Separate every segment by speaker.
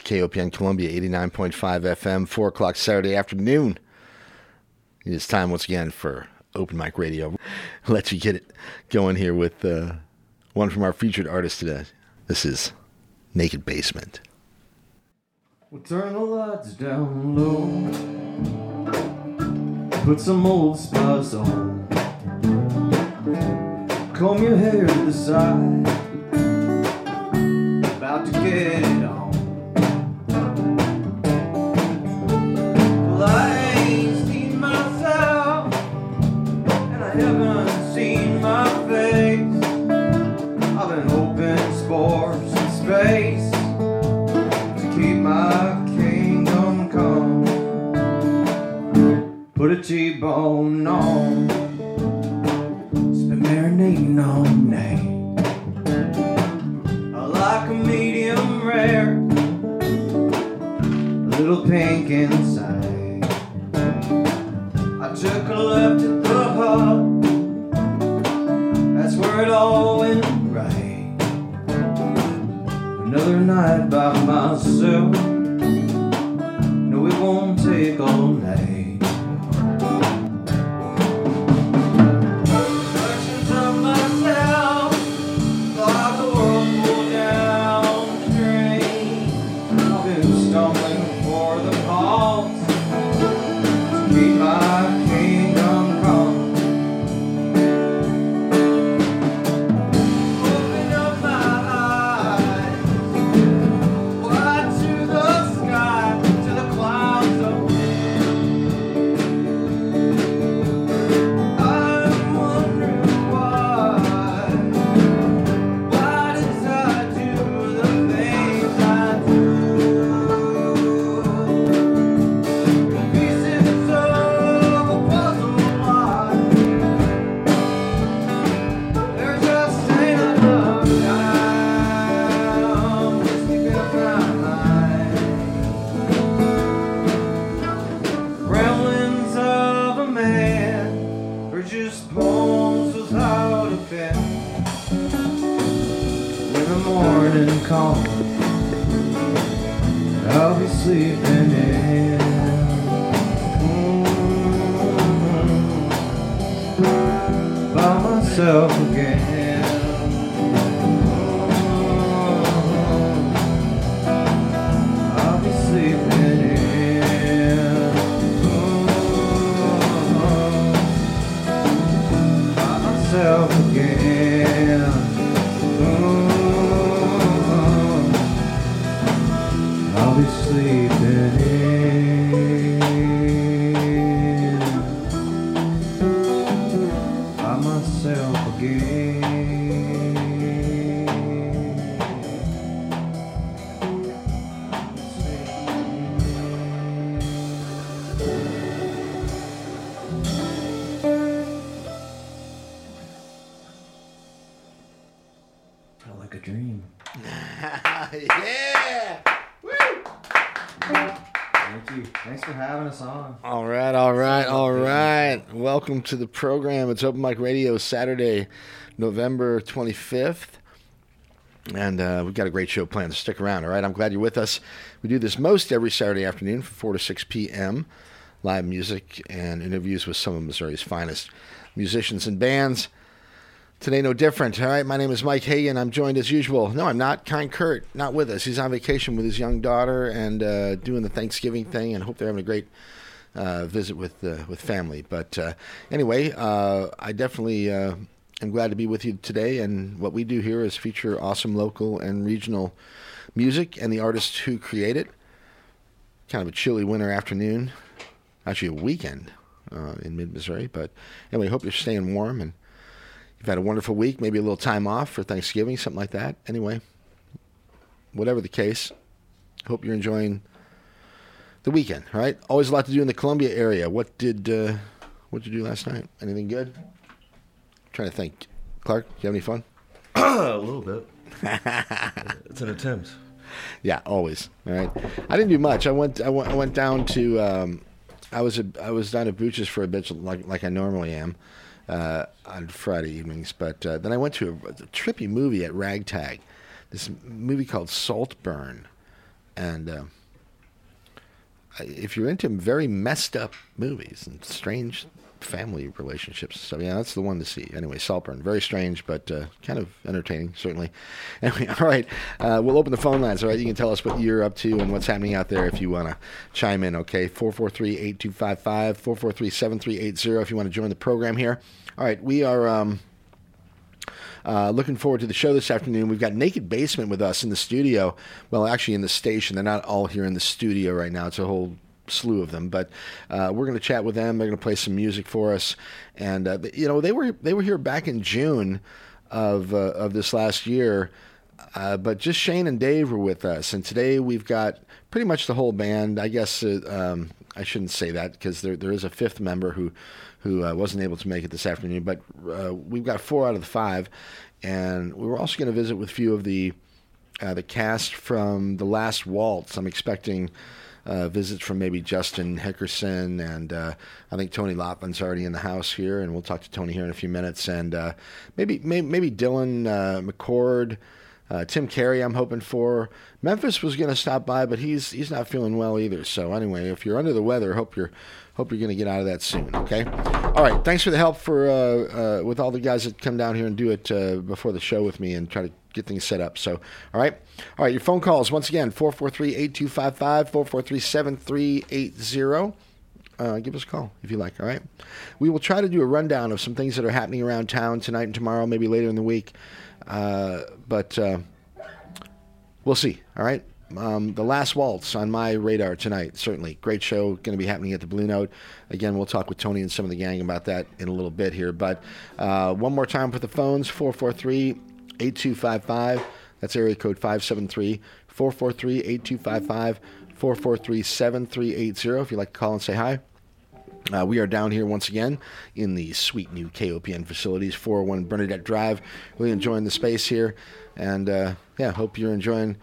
Speaker 1: KOPN Columbia 89.5 FM, 4 o'clock Saturday afternoon. It is time once again for Open Mic Radio. Let you get it going here with uh, one from our featured artist today. This is Naked Basement.
Speaker 2: We'll turn the lights down low. Put some old spice on. Comb your hair to the side. About to get on. Sports and space to keep my kingdom come. Put a T-bone on, it's been marinating all night. I like a medium rare, a little pink inside. I took a left at the hub, that's where it all went. Another night by myself. No, it won't take all night.
Speaker 1: Welcome to the program. It's Open Mic Radio, Saturday, November 25th. And uh, we've got a great show planned. So stick around, all right? I'm glad you're with us. We do this most every Saturday afternoon from 4 to 6 p.m. Live music and interviews with some of Missouri's finest musicians and bands. Today, no different. All right, my name is Mike Hagan. I'm joined as usual. No, I'm not. Kind Kurt, not with us. He's on vacation with his young daughter and uh, doing the Thanksgiving thing, and hope they're having a great uh, visit with uh, with family. But uh, anyway, uh, I definitely uh, am glad to be with you today. And what we do here is feature awesome local and regional music and the artists who create it. kind of a chilly winter afternoon, actually a weekend in mid Missouri. But anyway, hope you're staying warm and you've had a wonderful week. Maybe a little time off for Thanksgiving, something like that. Anyway, whatever the case, hope you're enjoying the weekend. right? always a lot to do in the Columbia area. What did uh, what did you do last night? Anything good? trying to think. Clark, you have any fun?
Speaker 3: a little bit. it's an attempt.
Speaker 1: Yeah, always. All right. I didn't do much. I went. I went, I went down to. Um, I was. A, I was down at Booches for a bit, like like I normally am, uh, on Friday evenings. But uh, then I went to a, a trippy movie at Ragtag, this movie called Saltburn, and uh, I- if you're into very messed up movies and strange family relationships, so yeah, that's the one to see. Anyway, Saltburn, very strange, but uh, kind of entertaining, certainly. Anyway, all right, uh, we'll open the phone lines. All right, you can tell us what you're up to and what's happening out there if you want to chime in. Okay, 443-8255, 443-7380 if you want to join the program here. All right, we are. Um, uh, looking forward to the show this afternoon. We've got Naked Basement with us in the studio. Well, actually, in the station. They're not all here in the studio right now. It's a whole slew of them, but uh, we're going to chat with them. They're going to play some music for us, and uh, you know they were they were here back in June of uh, of this last year. Uh, but just Shane and Dave were with us, and today we've got pretty much the whole band. I guess uh, um, I shouldn't say that because there there is a fifth member who who uh, wasn't able to make it this afternoon. But uh, we've got four out of the five, and we were also going to visit with a few of the uh, the cast from the last waltz. I'm expecting. Uh, visits from maybe Justin Hickerson and uh, I think Tony Lotven's already in the house here, and we'll talk to Tony here in a few minutes. And uh, maybe, maybe maybe Dylan McCord, uh, Tim Carey. I'm hoping for Memphis was going to stop by, but he's he's not feeling well either. So anyway, if you're under the weather, hope you're hope you're going to get out of that soon. Okay. All right. Thanks for the help for uh, uh, with all the guys that come down here and do it uh, before the show with me and try to get things set up. So, all right. All right. Your phone calls once again 443-8255, 443-7380. Uh, give us a call if you like. All right. We will try to do a rundown of some things that are happening around town tonight and tomorrow, maybe later in the week. Uh, but uh, we'll see. All right. Um, the last waltz on my radar tonight. Certainly, great show. Going to be happening at the Blue Note. Again, we'll talk with Tony and some of the gang about that in a little bit here. But uh, one more time for the phones: 443-8255. That's area code 573 443 8255 443 7380. If you'd like to call and say hi. Uh, we are down here once again in the sweet new KOPN facilities, 401 Bernadette Drive. Really enjoying the space here. And uh, yeah, hope you're enjoying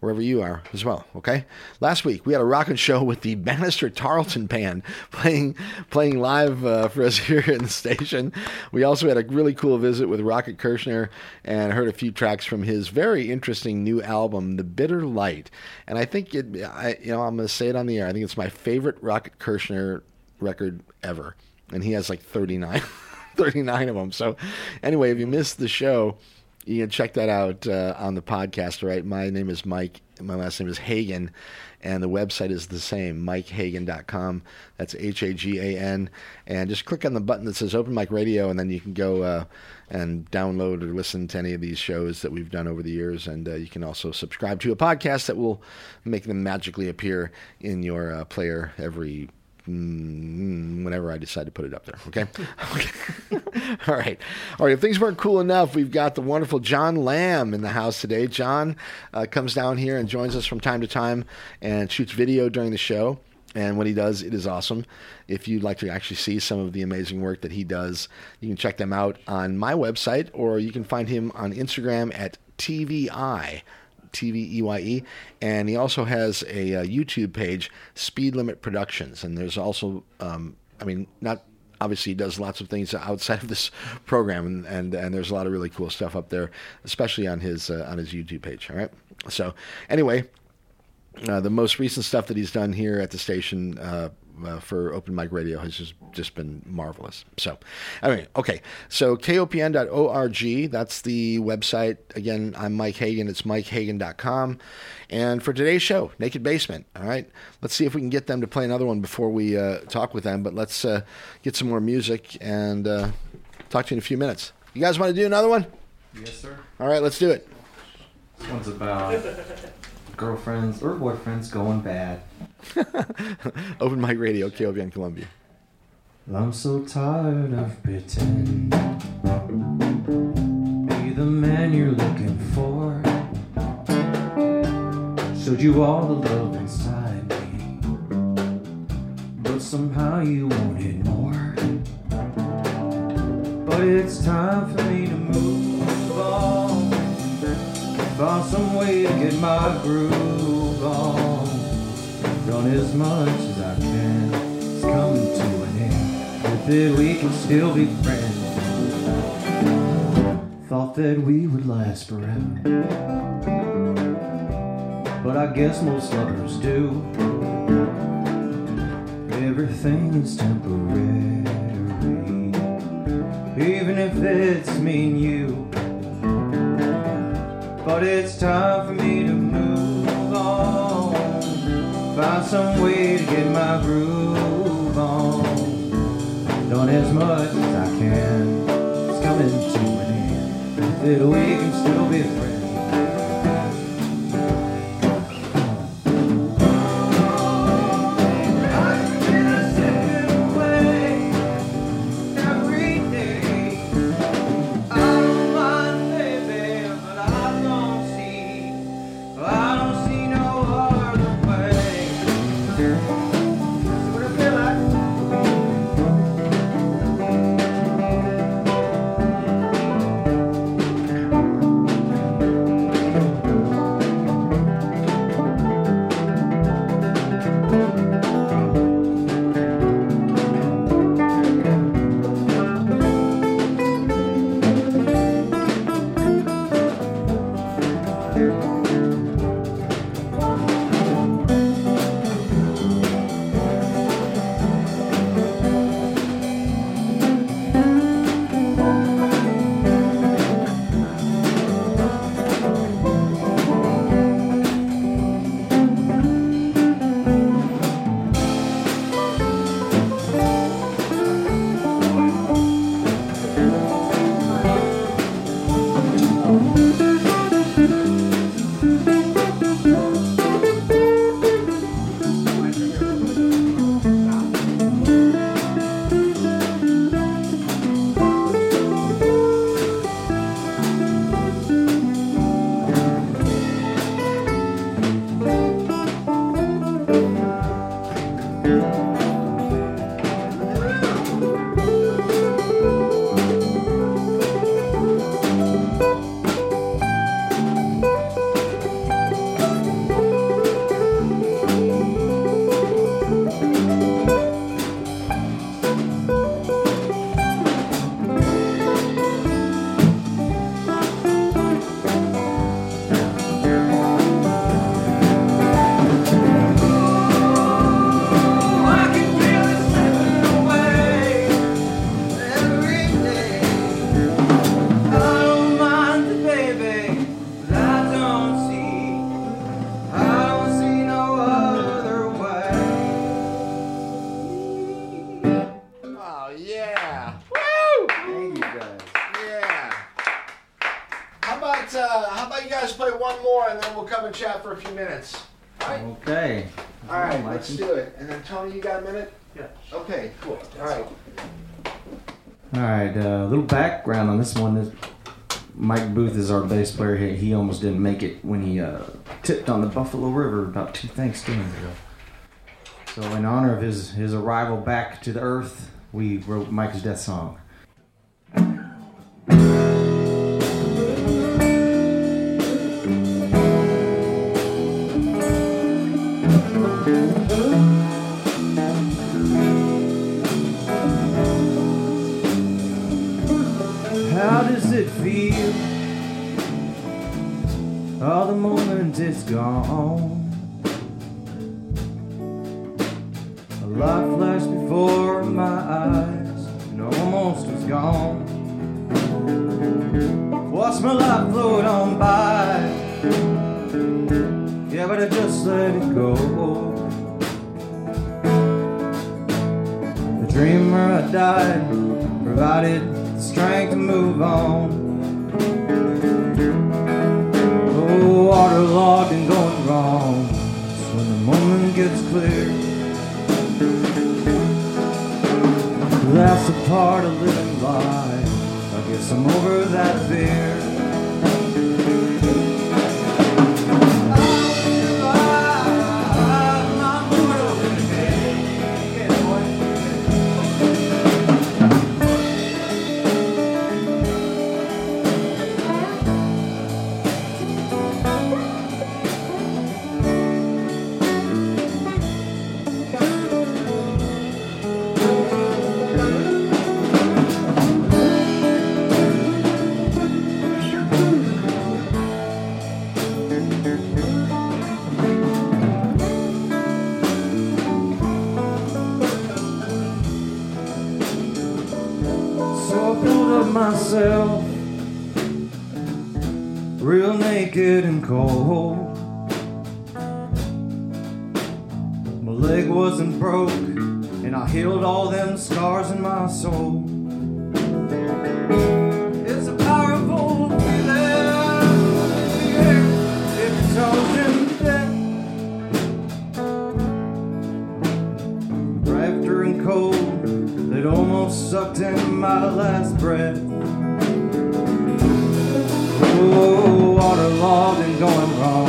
Speaker 1: wherever you are as well. Okay. Last week we had a rockin' show with the Bannister Tarleton Band playing playing live uh, for us here in the station. We also had a really cool visit with Rocket Kirshner and heard a few tracks from his very interesting new album, The Bitter Light. And I think it, I, you know, I'm going to say it on the air. I think it's my favorite Rocket Kirshner record ever, and he has like 39, 39 of them. So, anyway, if you missed the show, you can check that out uh, on the podcast. Right, my name is Mike. My last name is Hagan, and the website is the same, MikeHagan.com. That's H A G A N, and just click on the button that says Open Mic Radio, and then you can go uh, and download or listen to any of these shows that we've done over the years. And uh, you can also subscribe to a podcast that will make them magically appear in your uh, player every whenever I decide to put it up there. Okay. okay. All right. All right. If things weren't cool enough, we've got the wonderful John Lamb in the house today. John uh, comes down here and joins us from time to time and shoots video during the show. And when he does, it is awesome. If you'd like to actually see some of the amazing work that he does, you can check them out on my website or you can find him on Instagram at TVI. T V E Y E, and he also has a, uh YouTube page, Speed Limit Productions, and there's also, um, I mean, not obviously he does lots of things outside of this program, and and, and there's a lot of really cool stuff up there, especially on his uh, on his YouTube page. All right, so anyway, uh, the most recent stuff that he's done here at the station uh, uh, for Open Mic Radio has just, just been marvelous. So, anyway, okay. So, kopn.org, that's the website. Again, I'm Mike Hagan. It's mikehagan.com. And for today's show, Naked Basement. All right. Let's see if we can get them to play another one before we uh, talk with them. But let's uh, get some more music and uh, talk to you in a few minutes. You guys want to do another one?
Speaker 2: Yes, sir.
Speaker 1: All right, let's do it.
Speaker 2: This one's about girlfriends or boyfriends going bad.
Speaker 1: Open Mic Radio, KOPN Columbia.
Speaker 2: I'm so tired of pretending Be the man you're looking for Showed you all the love inside me But somehow you wanted more But it's time for me to Find some way to get my groove on. Done as much as I can. It's coming to an end. Hope that we can still be friends. Thought that we would last forever. But I guess most lovers do. Everything is temporary. Even if it's me and you But it's time for me to move on. Find some way to get my groove on. Done as much as I can. It's coming to an end. That we can still be friends you
Speaker 1: got a minute?
Speaker 4: Yeah.
Speaker 1: Okay, cool. All right.
Speaker 2: All right, a uh, little background on this one. Is Mike Booth is our bass player. He, he almost didn't make it when he uh, tipped on the Buffalo River about two Thanksgivings ago. So, in honor of his, his arrival back to the earth, we wrote Mike's death song. Feel? All the moment it's gone. A light flashed before my eyes and almost was gone. Watched my life float on by. Yeah, but I just let it go. The dreamer I died provided the strength to move on. waterlogged and going wrong. So when the moment gets clear, that's a part of living life. I guess I'm over that fear. Myself, real naked and cold. My leg wasn't broke, and I healed all them scars in my soul. It's a powerful feeling, if it's all in death. Rafter and cold that almost sucked in my last breath. Waterlogged and going wrong.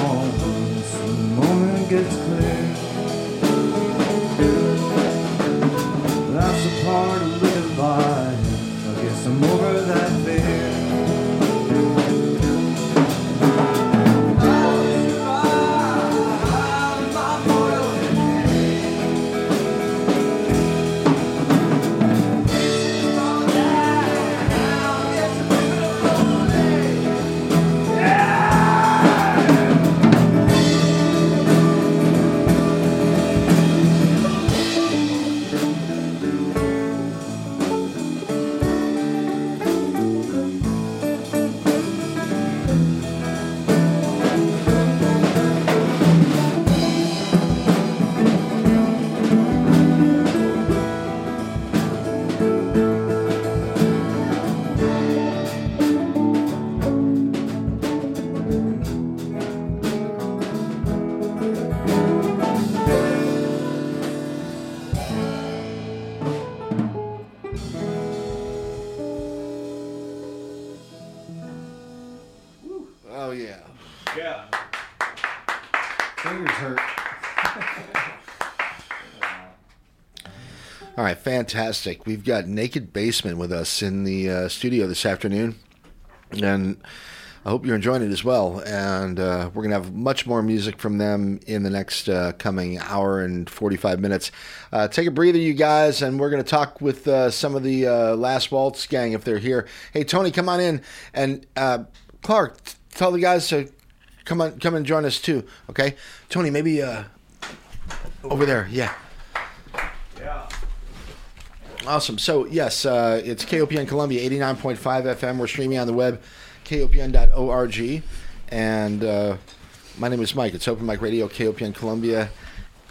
Speaker 1: Fantastic. We've got Naked Basement with us in the uh, studio this afternoon, and I hope you're enjoying it as well. And uh, we're gonna have much more music from them in the next uh, coming hour and 45 minutes. Uh, take a breather, you guys, and we're gonna talk with uh, some of the uh, Last Waltz gang if they're here. Hey, Tony, come on in, and uh, Clark, tell the guys to come on, come and join us too. Okay, Tony, maybe over there. Yeah. Awesome. So, yes, uh, it's KOPN Columbia 89.5 FM. We're streaming on the web, kopn.org. And uh, my name is Mike. It's Open Mic Radio, KOPN Columbia.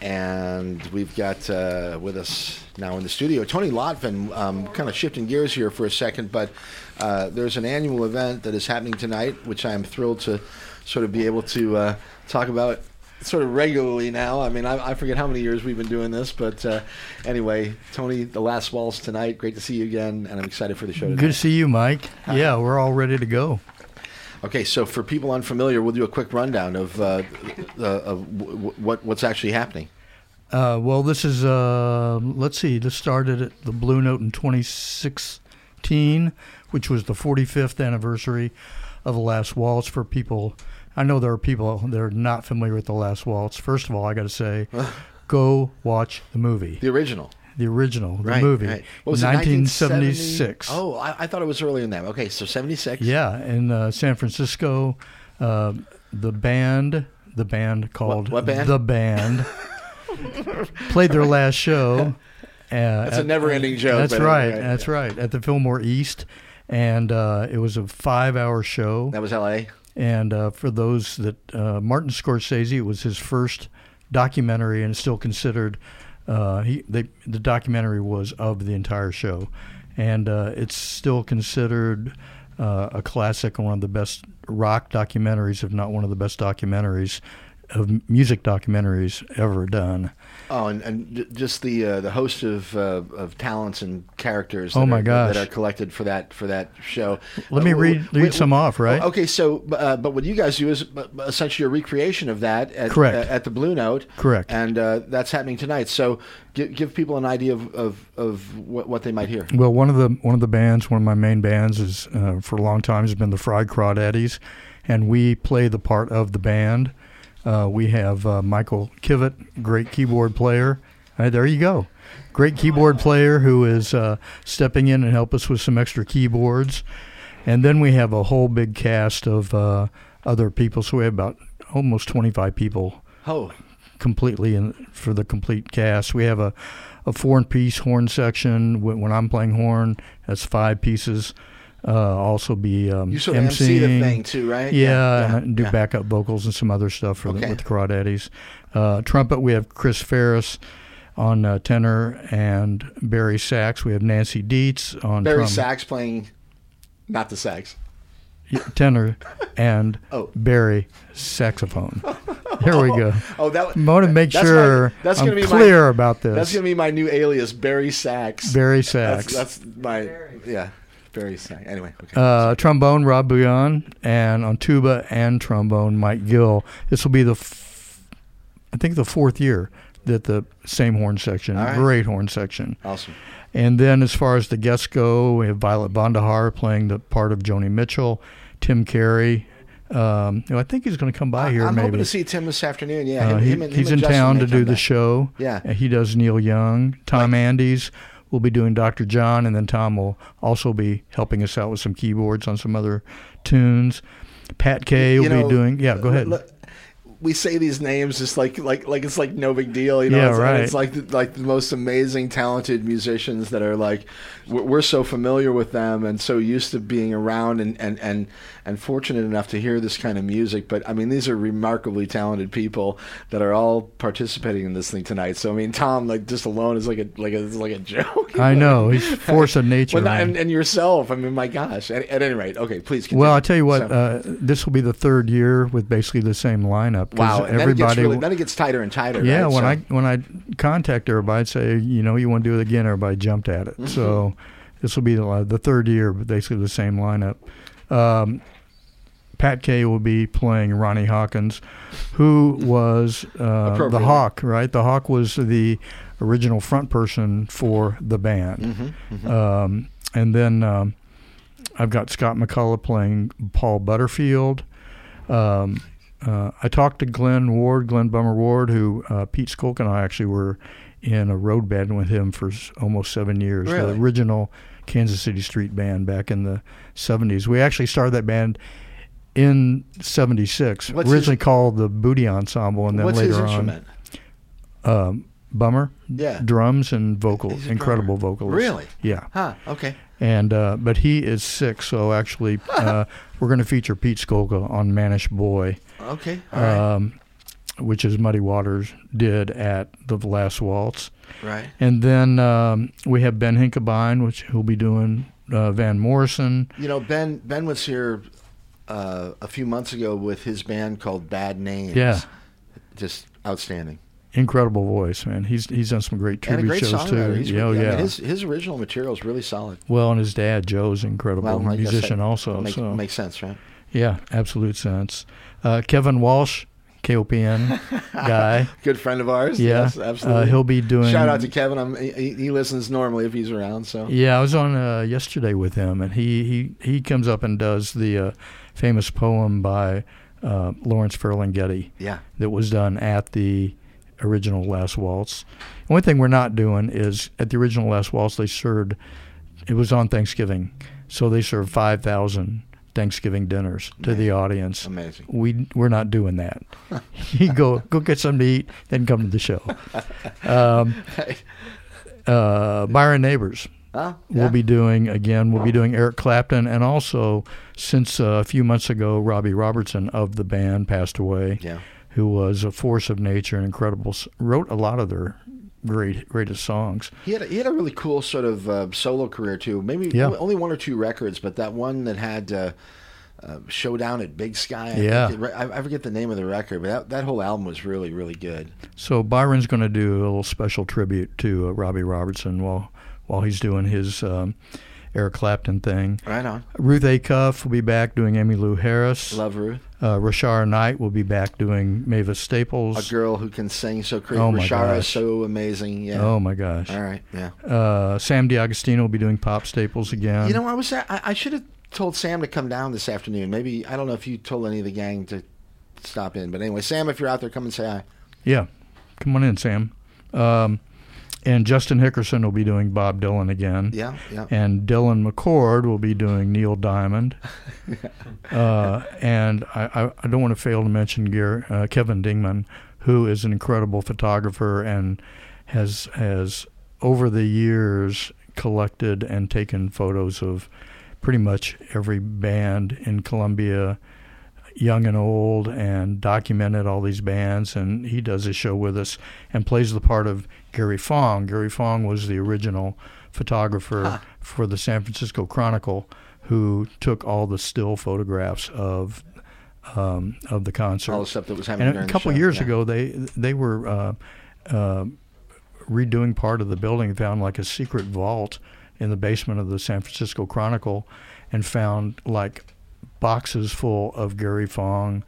Speaker 1: And we've got uh, with us now in the studio Tony Lotven. Um, kind of shifting gears here for a second, but uh, there's an annual event that is happening tonight, which I am thrilled to sort of be able to uh, talk about sort of regularly now. I mean, I, I forget how many years we've been doing this, but uh, anyway, Tony, the last waltz tonight. Great to see you again, and I'm excited for the show. Today.
Speaker 5: Good to see you, Mike. Yeah, we're all ready to go.
Speaker 1: Okay, so for people unfamiliar, we'll do a quick rundown of, uh, uh, of w- w- what what's actually happening.
Speaker 5: Uh, well, this is, uh, let's see, this started at the Blue Note in 2016, which was the 45th anniversary of The Last Waltz for people. I know there are people that are not familiar with The Last Waltz. First of all, I got to say, go watch the movie,
Speaker 1: The original,
Speaker 5: the original, the
Speaker 1: right?
Speaker 5: movie,
Speaker 1: right. What was it,
Speaker 5: 1976.
Speaker 1: Oh, I, I thought it was earlier than that. Okay, so 76.
Speaker 5: Yeah, in uh, San Francisco, uh, the band, the band called
Speaker 1: what band?
Speaker 5: The Band, played their last show. Uh,
Speaker 1: That's a never-ending joke,
Speaker 5: That's right.
Speaker 1: anyway,
Speaker 5: That's right. At the Fillmore East, and uh, it was a five-hour show.
Speaker 1: That was L.A.
Speaker 5: And uh, for those that uh, Martin Scorsese, it was his first documentary, and still considered. Uh, he they, the documentary was of the entire show, and uh, it's still considered uh, a classic one of the best rock documentaries, if not one of the best documentaries of music documentaries ever done.
Speaker 1: Oh, and, and just the uh, the host of uh, of talents and characters.
Speaker 5: Oh, my
Speaker 1: are,
Speaker 5: gosh.
Speaker 1: that are collected for that for that show.
Speaker 5: Let me
Speaker 1: Uh,
Speaker 5: read-
Speaker 1: w-
Speaker 5: read some off, right?
Speaker 1: Okay, so uh, but what you guys do is essentially a recreation of that at,
Speaker 5: Correct.
Speaker 1: uh, at the Blue Note.
Speaker 5: Correct.
Speaker 1: and uh, that's happening tonight. So give, give people an idea of of, of what, what they might hear.
Speaker 5: Well, one of the one of the bands, one of my main bands, is uh, for a long time has been the Fried Crawdaddies, and we play the part of the band. Uh, we have uh, Michael Kivett, great keyboard player. Uh, there you go, great keyboard player who is uh, stepping in and help us with some extra keyboards, and then we have a whole big cast of uh, other people. So we have about almost twenty five people
Speaker 1: Oh,
Speaker 5: completely in for the complete cast. We have a, a four piece horn section. When I'm playing horn, that's five pieces. Uh, also be um,
Speaker 1: you sort of
Speaker 5: emceeing.
Speaker 1: MC the thing too, right?
Speaker 5: Yeah, and do
Speaker 1: yeah.
Speaker 5: backup vocals and some other stuff for the, with the Crawdaddies. Uh, trumpet, we have Chris Ferris on uh, tenor and Barry Sachs. We have Nancy Dietz on
Speaker 1: Barry
Speaker 5: trum-
Speaker 1: Sax playing, not the sax.
Speaker 5: tenor and
Speaker 1: Oh.
Speaker 5: Barry saxophone. Here we go.
Speaker 1: Oh, that
Speaker 5: I want to make
Speaker 1: that's
Speaker 5: sure
Speaker 1: my- that's
Speaker 5: I'm
Speaker 1: gonna be my-
Speaker 5: clear about this.
Speaker 1: That's gonna be my new alias, Barry Sax.
Speaker 5: Barry
Speaker 1: That's,
Speaker 5: Sachs.
Speaker 1: that's my yeah, Barry Sax. Anyway, okay.
Speaker 5: uh, trombone, Rob Bouillon, and on tuba and trombone, Mike Gill. This will be the, f- I think, the fourth year that the same horn section,
Speaker 1: right.
Speaker 5: great horn section.
Speaker 1: awesome.
Speaker 5: And then as far as the guests go, we have Violet Vonder Haar playing the part of Joni Mitchell, Tim Carey. Um, you know, I think he's going to come by here
Speaker 1: I'm
Speaker 5: maybe.
Speaker 1: hoping to see Tim this afternoon. Yeah,
Speaker 5: Uh,
Speaker 1: him,
Speaker 5: he-
Speaker 1: him and,
Speaker 5: he's in
Speaker 1: Justin
Speaker 5: town to do the
Speaker 1: back.
Speaker 5: show.
Speaker 1: Yeah.
Speaker 5: Uh, he does Neil Young. Tom Andes will be doing Dr. John, and then Tom will also be helping us out with some keyboards on some other tunes. Pat Kay will
Speaker 1: You know,
Speaker 5: be doing. Yeah, go ahead.
Speaker 1: Look, we say these names just like like like it's like no big deal, you know.
Speaker 5: Yeah,
Speaker 1: it's,
Speaker 5: right.
Speaker 1: It's like the, like the most amazing, talented musicians that are like we're, we're so familiar with them and so used to being around and and and and fortunate enough to hear this kind of music. But I mean, these are remarkably talented people that are all participating in this thing tonight. So I mean, Tom, like just alone is like a like a it's like a joke.
Speaker 5: I know he's force of nature.
Speaker 1: Well, and, and yourself. I mean, my gosh. At, at any rate, okay, please. Continue.
Speaker 5: well, I'll tell you what,
Speaker 1: So-
Speaker 5: uh, this will be the third year with basically the same lineup.
Speaker 1: Wow, and then it, gets
Speaker 5: everybody.
Speaker 1: really, then it gets tighter and tighter.
Speaker 5: yeah,
Speaker 1: right?
Speaker 5: when
Speaker 1: So-
Speaker 5: I when I contact everybody, I'd say, you know, you want to do it again, everybody jumped at it. So this will be the, the third year, but basically the same lineup. Um, Pat Kay will be playing Ronnie Hawkins, who was uh, the Hawk, right? The Hawk was the original front person for the band. Um, and then um, I've got Scott McCullough playing Paul Butterfield. Um, uh, I talked to Glenn Ward, Glenn Bummer Ward, who uh, Pete Skolk and I actually were in a road band with him for almost seven years.
Speaker 1: Really?
Speaker 5: The original Kansas City Street band back in the 70s. We actually started that band in 76,
Speaker 1: What's his-
Speaker 5: originally called the Booty Ensemble, and then
Speaker 1: What's
Speaker 5: later
Speaker 1: his
Speaker 5: on
Speaker 1: instrument?
Speaker 5: um, Bummer,
Speaker 1: Yeah.
Speaker 5: drums and vocals, incredible
Speaker 1: drummer.
Speaker 5: vocals.
Speaker 1: Really?
Speaker 5: Yeah
Speaker 1: Huh. Okay.
Speaker 5: and uh, but he is sick, so actually uh, we're going to feature Pete Skolka on Mannish Boy,
Speaker 1: Okay. Right.
Speaker 5: um, which is Muddy Waters did at the Last Waltz,
Speaker 1: right.
Speaker 5: and then um, we have Ben Hinkabine, which he'll be doing uh, Van Morrison.
Speaker 1: You know, Ben Ben was here uh, a few months ago with his band called Bad Names.
Speaker 5: Yeah.
Speaker 1: Just outstanding.
Speaker 5: Incredible voice, man. He's he's done some great tribute
Speaker 1: great
Speaker 5: shows
Speaker 1: songwriter.
Speaker 5: too.
Speaker 1: He's,
Speaker 5: yeah, oh,
Speaker 1: I mean,
Speaker 5: yeah.
Speaker 1: his his original material is really solid.
Speaker 5: well, and his dad Joe's incredible
Speaker 1: Well,
Speaker 5: musician also.
Speaker 1: Make,
Speaker 5: so
Speaker 1: makes sense, right?
Speaker 5: Yeah, absolute sense. Uh, Kevin Walsh, KOPN guy.
Speaker 1: Good friend of ours.
Speaker 5: Yeah,
Speaker 1: Yes, absolutely.
Speaker 5: Uh, he'll be doing.
Speaker 1: Shout out to Kevin. I'm, he, he listens normally if he's around. So
Speaker 5: Yeah, I was on uh, yesterday with him, and he he he comes up and does the uh, famous poem by uh, Lawrence Ferlinghetti
Speaker 1: yeah.
Speaker 5: that was done at the original Last Waltz. One thing we're not doing is at the original Last Waltz they served. It was on Thanksgiving, so they served five thousand Thanksgiving dinners to the audience.
Speaker 1: Amazing.
Speaker 5: We we're not doing that. you go go get something to eat, then come to the show. Um, uh, Byron Neighbors
Speaker 1: Huh?
Speaker 5: we'll be doing again. We'll be doing Eric Clapton, and also since uh, a few months ago, Robbie Robertson of the band passed away,
Speaker 1: Yeah.
Speaker 5: who was a force of nature and incredible. Wrote a lot of their great greatest songs.
Speaker 1: He had a, he had a really cool sort of uh, solo career too. Maybe
Speaker 5: Yeah.
Speaker 1: only- one or two records, but that one that had uh, uh, Showdown at Big Sky. I
Speaker 5: Yeah.
Speaker 1: it- I, forget the name of the record, but that, that whole album was really, really good.
Speaker 5: So Byron's going to do a little special tribute to uh, Robbie Robertson while while he's doing his um, Eric Clapton thing.
Speaker 1: Right on.
Speaker 5: Ruth Acuff will be back doing Emmylou Lou Harris.
Speaker 1: Love Ruth.
Speaker 5: Uh, Rashara Knight will be back doing Mavis Staples.
Speaker 1: A girl who can sing so crazy.
Speaker 5: Oh, my
Speaker 1: Rashara is
Speaker 5: gosh.
Speaker 1: so amazing. Yeah.
Speaker 5: Oh my gosh.
Speaker 1: All right. Yeah.
Speaker 5: Uh, Sam DiAgostino will be doing Pop Staples again.
Speaker 1: You know, I was I, I should have told Sam to come down this afternoon. Maybe I don't know if you told any of the gang to stop in, but anyway, Sam, if you're out there, come and say hi.
Speaker 5: Yeah, come on in, Sam. Um, and Justin Hickerson will be doing Bob Dylan again.
Speaker 1: Yeah, yeah.
Speaker 5: And Dylan McCord will be doing Neil Diamond. uh, and I, I, don't want to fail to mention Gary, uh, Kevin Dingman, who is an incredible photographer and has has over the years collected and taken photos of pretty much every band in Columbia, young and old, and documented all these bands. And he does a show with us and plays the part of Gary Fong. Gary Fong was the original photographer
Speaker 1: Huh.
Speaker 5: for the San Francisco Chronicle, who took all the still photographs of um, of the concert.
Speaker 1: All the stuff that was happening
Speaker 5: And a couple years
Speaker 1: yeah.
Speaker 5: ago, they they were uh, uh, redoing part of the building. Found like a secret vault in the basement of the San Francisco Chronicle, and found like boxes full of Gary Fong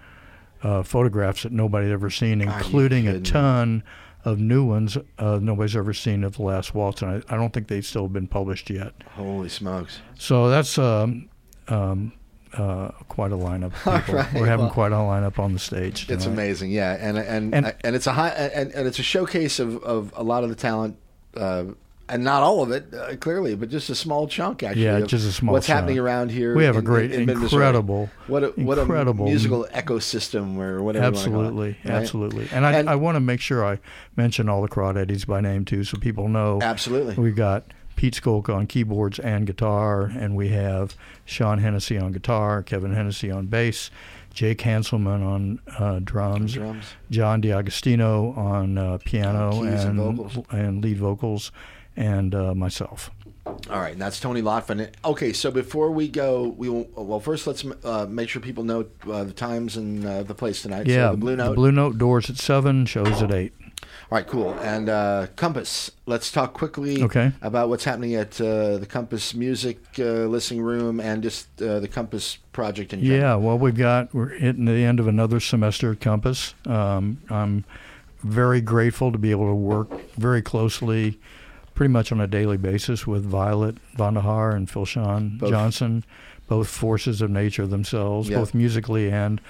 Speaker 5: uh, photographs that nobody had ever seen, including a ton of new ones uh, nobody's ever seen of the Last Waltz, and I, I don't think they've still been published yet.
Speaker 1: Holy smokes!
Speaker 5: So that's um, um, uh, quite a lineup. People.
Speaker 1: right,
Speaker 5: We're having
Speaker 1: well-
Speaker 5: quite a lineup on the stage.
Speaker 1: It's amazing, yeah, and and
Speaker 5: And-
Speaker 1: and, it's a high and, and it's a showcase of, of a lot of the talent, uh, and not all of it uh, clearly, but just a small chunk actually.
Speaker 5: Yeah, just a small
Speaker 1: What's happening around here?
Speaker 5: We have a great,
Speaker 1: in mid-Missouri.
Speaker 5: incredible,
Speaker 1: what a, what
Speaker 5: incredible
Speaker 1: a musical ecosystem or whatever. call it,
Speaker 5: Absolutely,
Speaker 1: right?
Speaker 5: absolutely. And I,
Speaker 1: And-
Speaker 5: I want to make sure I mention all the Crawdaddies by name too, so people know.
Speaker 1: Absolutely.
Speaker 5: We've got Pete Skolka on keyboards and guitar, and we have Sean Hennessy on guitar, Kevin Hennessy on bass, Jake Hanselman on uh, drums,
Speaker 1: Drums.
Speaker 5: John DiAgostino on uh, piano
Speaker 1: Keys and
Speaker 5: and lead vocals, and uh, myself.
Speaker 1: All right, and that's Tony Lotven. Okay, so before we go, we will, well first let's uh, make sure people know uh, the times and uh, the place tonight.
Speaker 5: Yeah,
Speaker 1: so the Blue Note.
Speaker 5: The Blue Note doors at seven, shows at eight.
Speaker 1: All right, cool. And uh, Compass. Let's talk quickly
Speaker 5: Okay.
Speaker 1: about what's happening at uh, the Compass Music uh, Listening Room and just uh, the Compass project in general.
Speaker 5: Yeah, well, we've got we're hitting the end of another semester at Compass. Um, I'm very grateful to be able to work very closely, pretty much on a daily basis, with Violet Vonder Haar and Philshawn
Speaker 1: Both.
Speaker 5: Johnson, both forces of nature themselves,
Speaker 1: Yeah.
Speaker 5: both musically and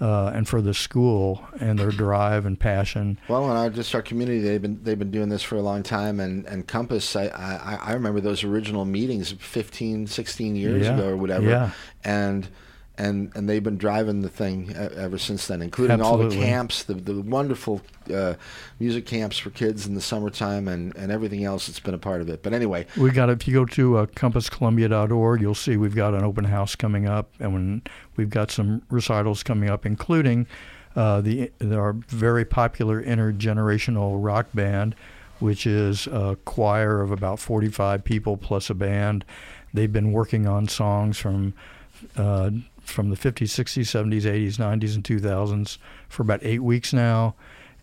Speaker 5: uh, and for the school and their drive and passion.
Speaker 1: Well, in our just our community, they've been they've been doing this for a long time, and, and Compass. I, I I remember those original meetings 15, 16 years
Speaker 5: Yeah,
Speaker 1: ago or whatever,
Speaker 5: yeah.
Speaker 1: and and and they've been driving the thing ever since then, including all the camps, the the wonderful uh, music camps for kids in the summertime, and and everything else that's been a part of it. But anyway,
Speaker 5: We got if you go to uh, compasscolumbia.org, you'll see we've got an open house coming up, and when we've got some recitals coming up, including uh, the our very popular intergenerational rock band, which is a choir of about 45 people plus a band. They've been working on songs from uh, from the 50s, 60s, 70s, 80s, 90s, and 2000s for about eight weeks now.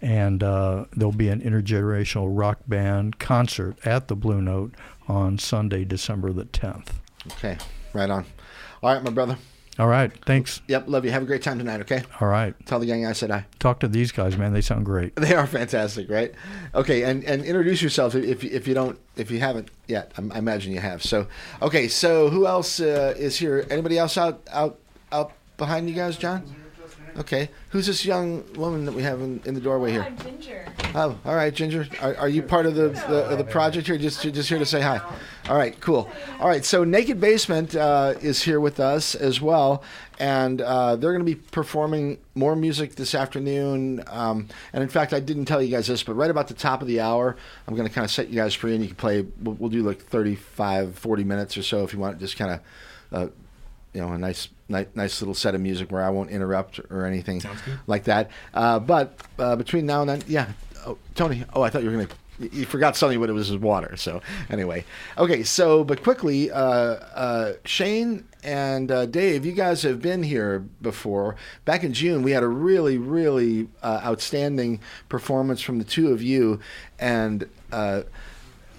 Speaker 5: And uh, there'll be an intergenerational rock band concert at the Blue Note on Sunday, December the 10th.
Speaker 1: okay, right on. All right, my brother.
Speaker 5: All right. Thanks.
Speaker 1: Yep, love you. Have a great time tonight. Okay,
Speaker 5: All right.
Speaker 1: tell the gang I said hi.
Speaker 5: Talk to these guys, man. They sound great.
Speaker 1: They are fantastic, right? Okay, and, and introduce yourself if if you don't if you haven't yet. I, imagine you have. So, okay, so who else uh, is here? Anybody else out out behind you guys, John? Okay, who's this young woman that we have in, in the doorway here?
Speaker 6: I'm Ginger.
Speaker 1: Oh, all right, Ginger. Are, are you part of the, the of the project here? Just just here to say hi. All right, cool. All right, so Naked Basement uh, is here with us as well, and uh, they're going to be performing more music this afternoon. Um, and in fact, I didn't tell you guys this, but right about the top of the hour, I'm going to kind of set you guys free, and you can play. We'll, we'll do like 35, 40 minutes or so if you want, just kind of. Uh, you know, a nice, nice, nice little set of music where I won't interrupt or anything like that. Uh, but uh, between now and then, yeah. Oh, Tony. Oh, I thought you were going to you forgot something, but it was water. So anyway, okay. So, but quickly, uh, uh, Shane and uh, Dave, you guys have been here before. Back in June, we had a really, really uh, outstanding performance from the two of you, and.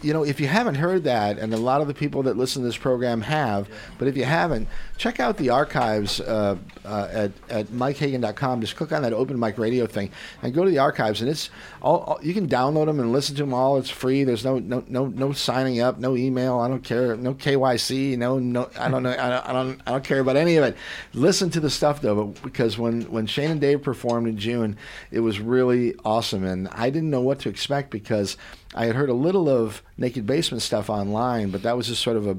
Speaker 1: You know, if you haven't heard that, and a lot of the people that listen to this program have, but if you haven't, check out the archives uh, uh, at, at mikehagan.com. Just click on that open mic radio thing and go to the archives, and it's all, all you can download them and listen to them all. It's free. There's no no no no signing up, no email. I don't care. No KYC. No no. I don't know. I don't I don't, I don't care about any of it. Listen to the stuff though, because when when Shane and Dave performed in June, it was really awesome, and I didn't know what to expect because. I had heard a little of Naked Basement stuff online, but that was just sort of a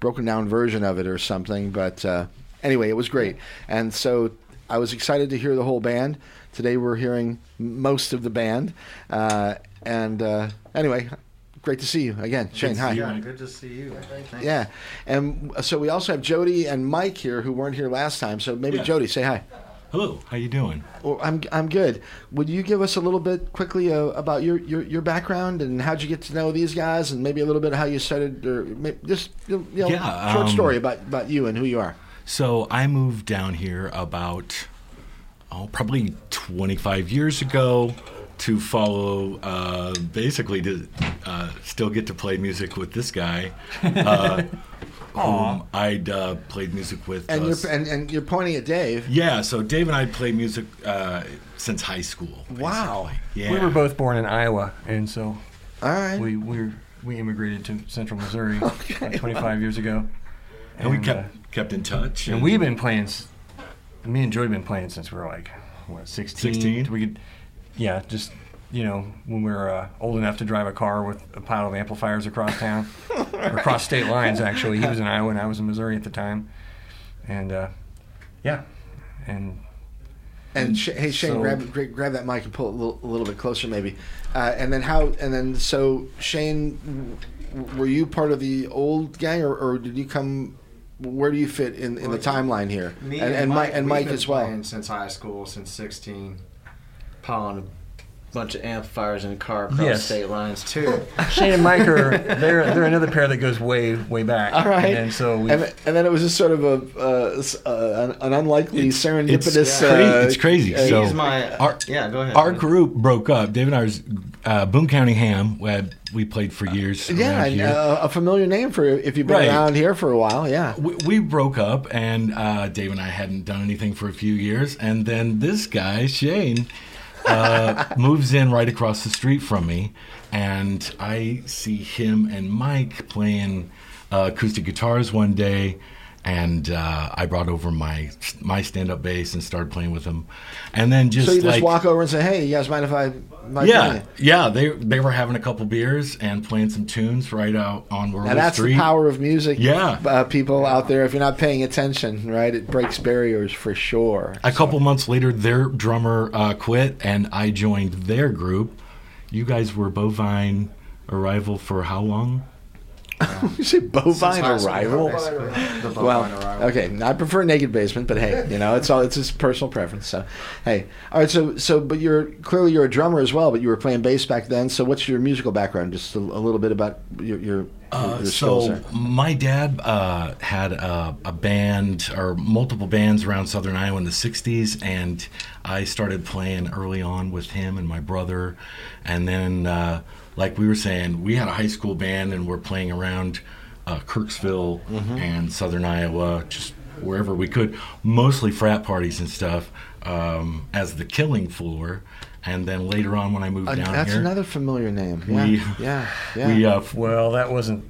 Speaker 1: broken down version of it or something. But uh, anyway, it was great. And so I was excited to hear the whole band. Today we're hearing most of the band. Uh, and uh, anyway, great to see you again. Shane, hi.
Speaker 2: Yeah, good to see you. Thanks.
Speaker 1: Yeah. And so we also have Jody and Mike here who weren't here last time. So maybe
Speaker 3: Yeah.
Speaker 1: Jody, say hi.
Speaker 3: Hello, how you doing?
Speaker 1: Well, I'm I'm good. Would you give us a little bit quickly uh, about your, your, your background and how'd you get to know these guys, and maybe a little bit how you started, or just you know,
Speaker 3: Yeah,
Speaker 1: short
Speaker 3: um,
Speaker 1: story about, about you and who you are.
Speaker 3: So I moved down here about oh probably 25 years ago to follow uh, basically to uh, still get to play music with this guy. Uh, whom I'd uh, played music with.
Speaker 1: And
Speaker 3: uh,
Speaker 1: you're and, and you're pointing at Dave.
Speaker 3: yeah, so Dave and I played music uh, since high school.
Speaker 1: Wow.
Speaker 3: basically. Yeah.
Speaker 6: We were both born in Iowa, and so
Speaker 1: All right.
Speaker 6: we we we immigrated to Central Missouri about 25 years ago.
Speaker 3: and we
Speaker 6: and,
Speaker 3: kept
Speaker 6: uh,
Speaker 3: kept in touch.
Speaker 6: and we've been playing. s- Me and Joy have been playing since we were like what 16.
Speaker 3: 16?
Speaker 6: We could, yeah, just you know when we were uh, old enough to drive a car with a pile of amplifiers across town, or across state lines. Actually, he was in Iowa and I was in Missouri at the time, and uh, yeah, and
Speaker 1: And sh- hey, Shane,
Speaker 6: So-
Speaker 1: grab grab that mic and pull it a little, a little bit closer, maybe. Uh, and then how? And then so Shane, w- were you part of the old gang, or, or did you come? Where do you fit in, in the timeline here?
Speaker 2: Me
Speaker 1: and, and Mike and
Speaker 2: we've
Speaker 1: Mike
Speaker 2: been
Speaker 1: as well.
Speaker 2: Since high school, since 16. Piling a bunch of amplifiers in a car across
Speaker 6: Yes.
Speaker 2: state lines, too.
Speaker 6: Shane and Mike are they're they're another pair that goes way way back.
Speaker 1: All right.
Speaker 6: and so we
Speaker 1: And, and then it was just sort of a uh, uh, an, an unlikely
Speaker 3: It's-
Speaker 1: serendipitous.
Speaker 3: it's
Speaker 1: uh,
Speaker 3: cra- it's crazy.
Speaker 1: uh,
Speaker 3: So-
Speaker 2: He's my.
Speaker 3: our-
Speaker 2: yeah, go ahead.
Speaker 3: Our group broke up. Dave and I was uh, Boone County Ham. where We played for years.
Speaker 1: yeah, and, uh, a familiar name for if you've been
Speaker 3: Right.
Speaker 1: around here for a while. Yeah.
Speaker 3: we, we broke up, and uh, Dave and I hadn't done anything for a few years. And then this guy, Shane, uh, moves in right across the street from me, and I see him and Mike playing uh, acoustic guitars one day. And uh, I brought over my my stand up bass and started playing with them, and then just
Speaker 1: So you just walk over and say, "Hey, you guys mind if I?" Mind
Speaker 3: yeah,
Speaker 1: playing?"
Speaker 3: yeah, they they were having a couple beers and playing some tunes right out on World
Speaker 1: Now that's
Speaker 3: Street.
Speaker 1: the power of music.
Speaker 3: Yeah.
Speaker 1: uh, people out there, if you're not paying attention, right, it breaks barriers for sure.
Speaker 3: A couple months later, their drummer uh, quit, and I joined their group. You guys were Bovine Arrival for how long?
Speaker 1: you say bovine
Speaker 2: Since high
Speaker 1: arrival.
Speaker 2: bovine
Speaker 1: Well,
Speaker 2: arrival.
Speaker 1: okay, I prefer naked basement, but hey, you know, it's all it's just personal preference. So, hey, all right. So, so, but you're clearly you're a drummer as well, but you were playing bass back then. So, what's your musical background? Just a, a little bit about your your, your,
Speaker 3: Uh,
Speaker 1: your skills
Speaker 3: so
Speaker 1: there.
Speaker 3: my dad uh, had a, a band or multiple bands around Southern Iowa in the '60s, and I started playing early on with him and my brother. And then, uh, like we were saying, we had a high school band, and we're playing around uh, Kirksville
Speaker 1: Mm-hmm.
Speaker 3: and Southern Iowa, just wherever we could, mostly frat parties and stuff, um, as the Killing Floor. And then later on, when I moved
Speaker 1: Uh,
Speaker 3: down
Speaker 1: that's
Speaker 3: here,
Speaker 1: another familiar name. Yeah,
Speaker 3: We-
Speaker 1: yeah, yeah.
Speaker 3: we uh,
Speaker 6: Well, that wasn't.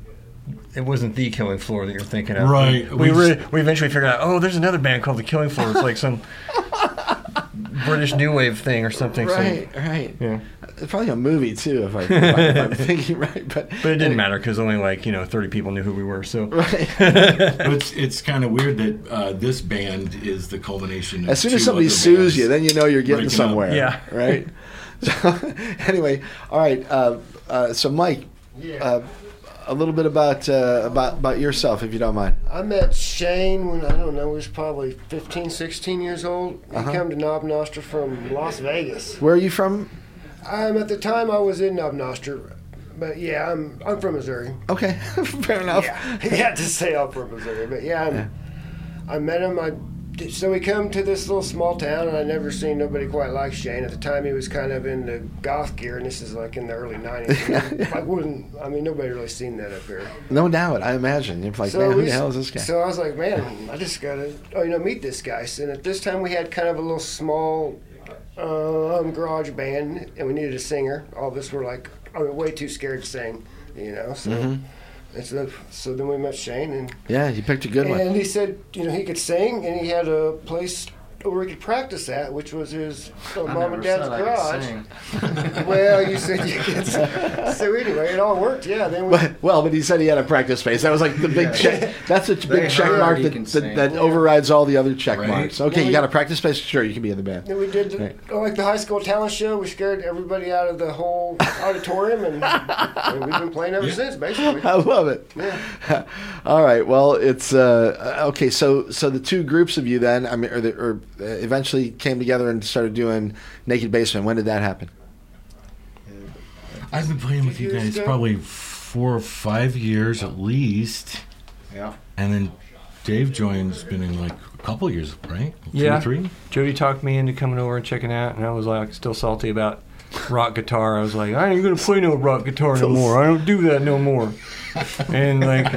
Speaker 6: It wasn't the Killing Floor that you're thinking of.
Speaker 3: Right,
Speaker 6: We
Speaker 3: we
Speaker 6: we,
Speaker 3: just-
Speaker 6: we eventually figured out. Oh, there's another band called the Killing Floor. It's like some British new wave thing or something. so-
Speaker 1: right, right.
Speaker 6: yeah.
Speaker 1: It's probably a movie too, if, I, if I'm thinking right. But
Speaker 6: But it didn't matter because only like you know 30 people knew who we were. So
Speaker 1: Right.
Speaker 3: But it's it's kind of weird that uh, this band is the culmination. Of
Speaker 1: As soon as somebody sues you, then you know you're getting
Speaker 3: breaking up.
Speaker 1: somewhere.
Speaker 6: Yeah.
Speaker 1: Right. So, anyway, all right. Uh, uh, so, Mike, uh, a little bit about uh, about about yourself, if you don't mind.
Speaker 4: I met Shane when I don't know, he was probably 15, 16 years old. He
Speaker 1: Uh-huh.
Speaker 4: came to Knob Noster from Las Vegas.
Speaker 1: Where are you from?
Speaker 4: Um, at the time I was in Knob Noster, but yeah, I'm I'm from Missouri.
Speaker 1: Okay, fair enough.
Speaker 4: Yeah, he had to say I'm from Missouri, but yeah, I'm, I met him. I so we come to this little small town, and I never seen nobody quite like Shane. At the time, he was kind of in the goth gear, and this is like in the early '90s. I wouldn't. I mean, nobody really seen that up here.
Speaker 1: No doubt, I imagine. You're like,
Speaker 4: So
Speaker 1: man, who the hell is this guy?
Speaker 4: So I was like, man, I just gotta, oh, you know, meet this guy. So, and at this time, we had kind of a little small um, garage band, and we needed a singer. All of us were like, I mean, way too scared to sing, you know. So,
Speaker 1: Mm-hmm.
Speaker 4: And so, so then we met Shane, and
Speaker 1: yeah, he picked a good one.
Speaker 4: and he said, you know, he could sing, and he had a place where he could practice at, which was his uh, mom and dad's garage. well, you said you could. So anyway, it all worked. Yeah. Then we.
Speaker 1: But- well, but he said he had a practice space. That was like the big check. That's a big check mark that, that, that overrides all the other check
Speaker 3: Right.
Speaker 1: marks. Okay,
Speaker 4: Then
Speaker 1: you
Speaker 4: we-
Speaker 1: got a practice space? Sure, you can be in the band.
Speaker 4: Then we did the,
Speaker 1: Right.
Speaker 4: oh, like the high school talent show. We scared everybody out of the whole auditorium, and, and we've been playing ever
Speaker 3: Yeah.
Speaker 4: since, basically.
Speaker 1: I love it.
Speaker 4: Yeah.
Speaker 1: All right. Well, it's uh, okay. So, so the two groups of you then, I mean, or, the, or Uh, eventually came together and started doing Naked Basement. When did that happen?
Speaker 3: I've been playing with you guys
Speaker 4: ago?
Speaker 3: probably four or five years at least,
Speaker 2: Yeah.
Speaker 3: and then Dave join's been in like a couple years, right? Two
Speaker 6: Yeah.
Speaker 3: three.
Speaker 6: Jody talked me into coming over and checking out, and I was like still salty about rock guitar. I was like, I ain't gonna play no rock guitar no more. I don't do that no more. And like,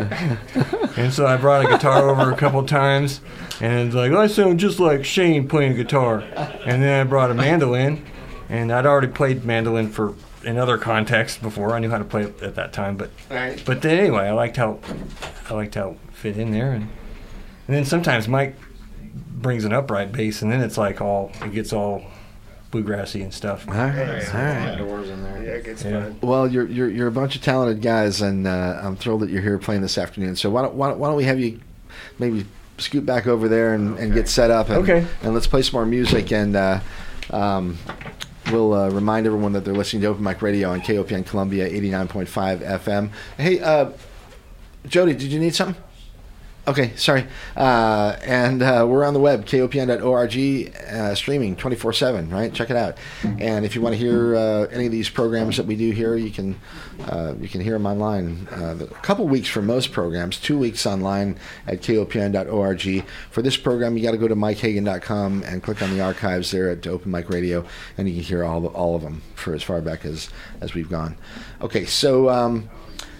Speaker 6: and so I brought a guitar over a couple times, and it's like I sound just like Shane playing guitar. And then I brought a mandolin, and I'd already played mandolin for in other contexts before. I knew how to play it at that time, but
Speaker 4: Right.
Speaker 6: but then anyway, I liked how I liked how it fit in there, and and then sometimes Mike brings an upright bass, and then it's like all it gets all bluegrassy and stuff.
Speaker 1: All right. All right.
Speaker 2: Doors in there.
Speaker 4: Yeah, it gets
Speaker 6: Yeah.
Speaker 4: fun.
Speaker 1: Well, you're you're you're a bunch of talented guys, and uh, I'm thrilled that you're here playing this afternoon. So why don't why don't, why don't we have you maybe scoot back over there and, and get set up, and,
Speaker 6: Okay.
Speaker 1: and let's play some more music, and uh, um, we'll uh, remind everyone that they're listening to Open Mic Radio on KOPN Columbia 89.5 FM. Hey, uh, Jody, did you need something? Okay, sorry. Uh, and uh, we're on the web, kopn.org, uh, streaming 24 7, right? Check it out. And if you want to hear uh, any of these programs that we do here, you can uh, you can hear them online. Uh, a couple weeks for most programs, two weeks online at kopn.org. For this program, you got to go to mikehagan.com and click on the archives there at Open Mic Radio, and you can hear all, all of them for as far back as, as we've gone. Okay, so. Um,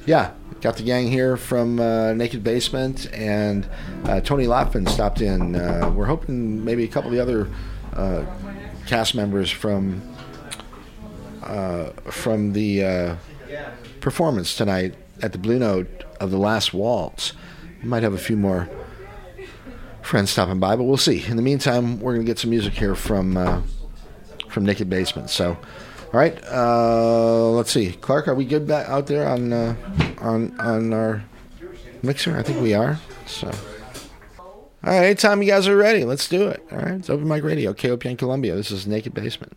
Speaker 1: yeah, got the gang here from uh, Naked Basement, and uh, Tony Lotven stopped in. Uh, we're hoping maybe a couple of the other uh, cast members from uh, from the uh, performance tonight at the Blue Note of the Last Waltz. We might have a few more friends stopping by, but we'll see. In the meantime, we're going to get some music here from from Naked Basement. So, all right, uh, let's see. Clark, are we good back out there on uh, on on our mixer? I think we are. So, all right, anytime you guys are ready, let's do it. All right, it's Open Mic Radio, KOPN Columbia. This is Naked Basement.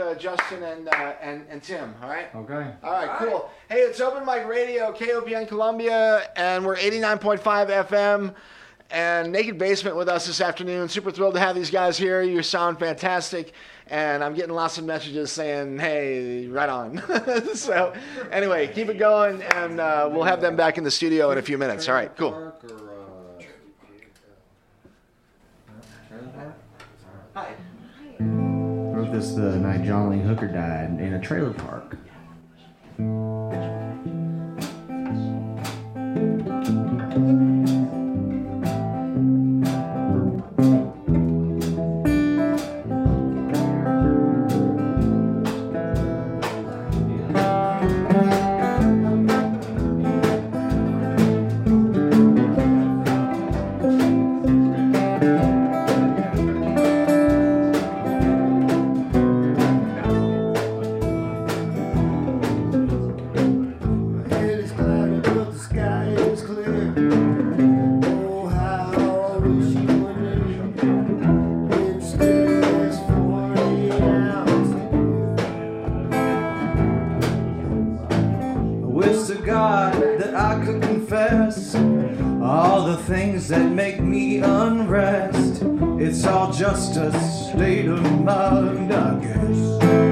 Speaker 1: Uh, Justin and, uh, and and Tim. All right.
Speaker 2: Okay.
Speaker 1: All right, cool. Hey, it's Open Mic Radio, KOPN Columbia, and we're 89.5 FM. And Naked Basement with us this afternoon. Super thrilled to have these guys here. You sound fantastic. And I'm getting lots of messages saying, hey, right on. so, anyway, keep it going, and uh, we'll have them back in the studio in a few minutes. All right, cool. Hi.
Speaker 7: This the night John Lee Hooker died in a trailer park.
Speaker 2: All the things that make me unrest. It's all just a state of mind, I guess.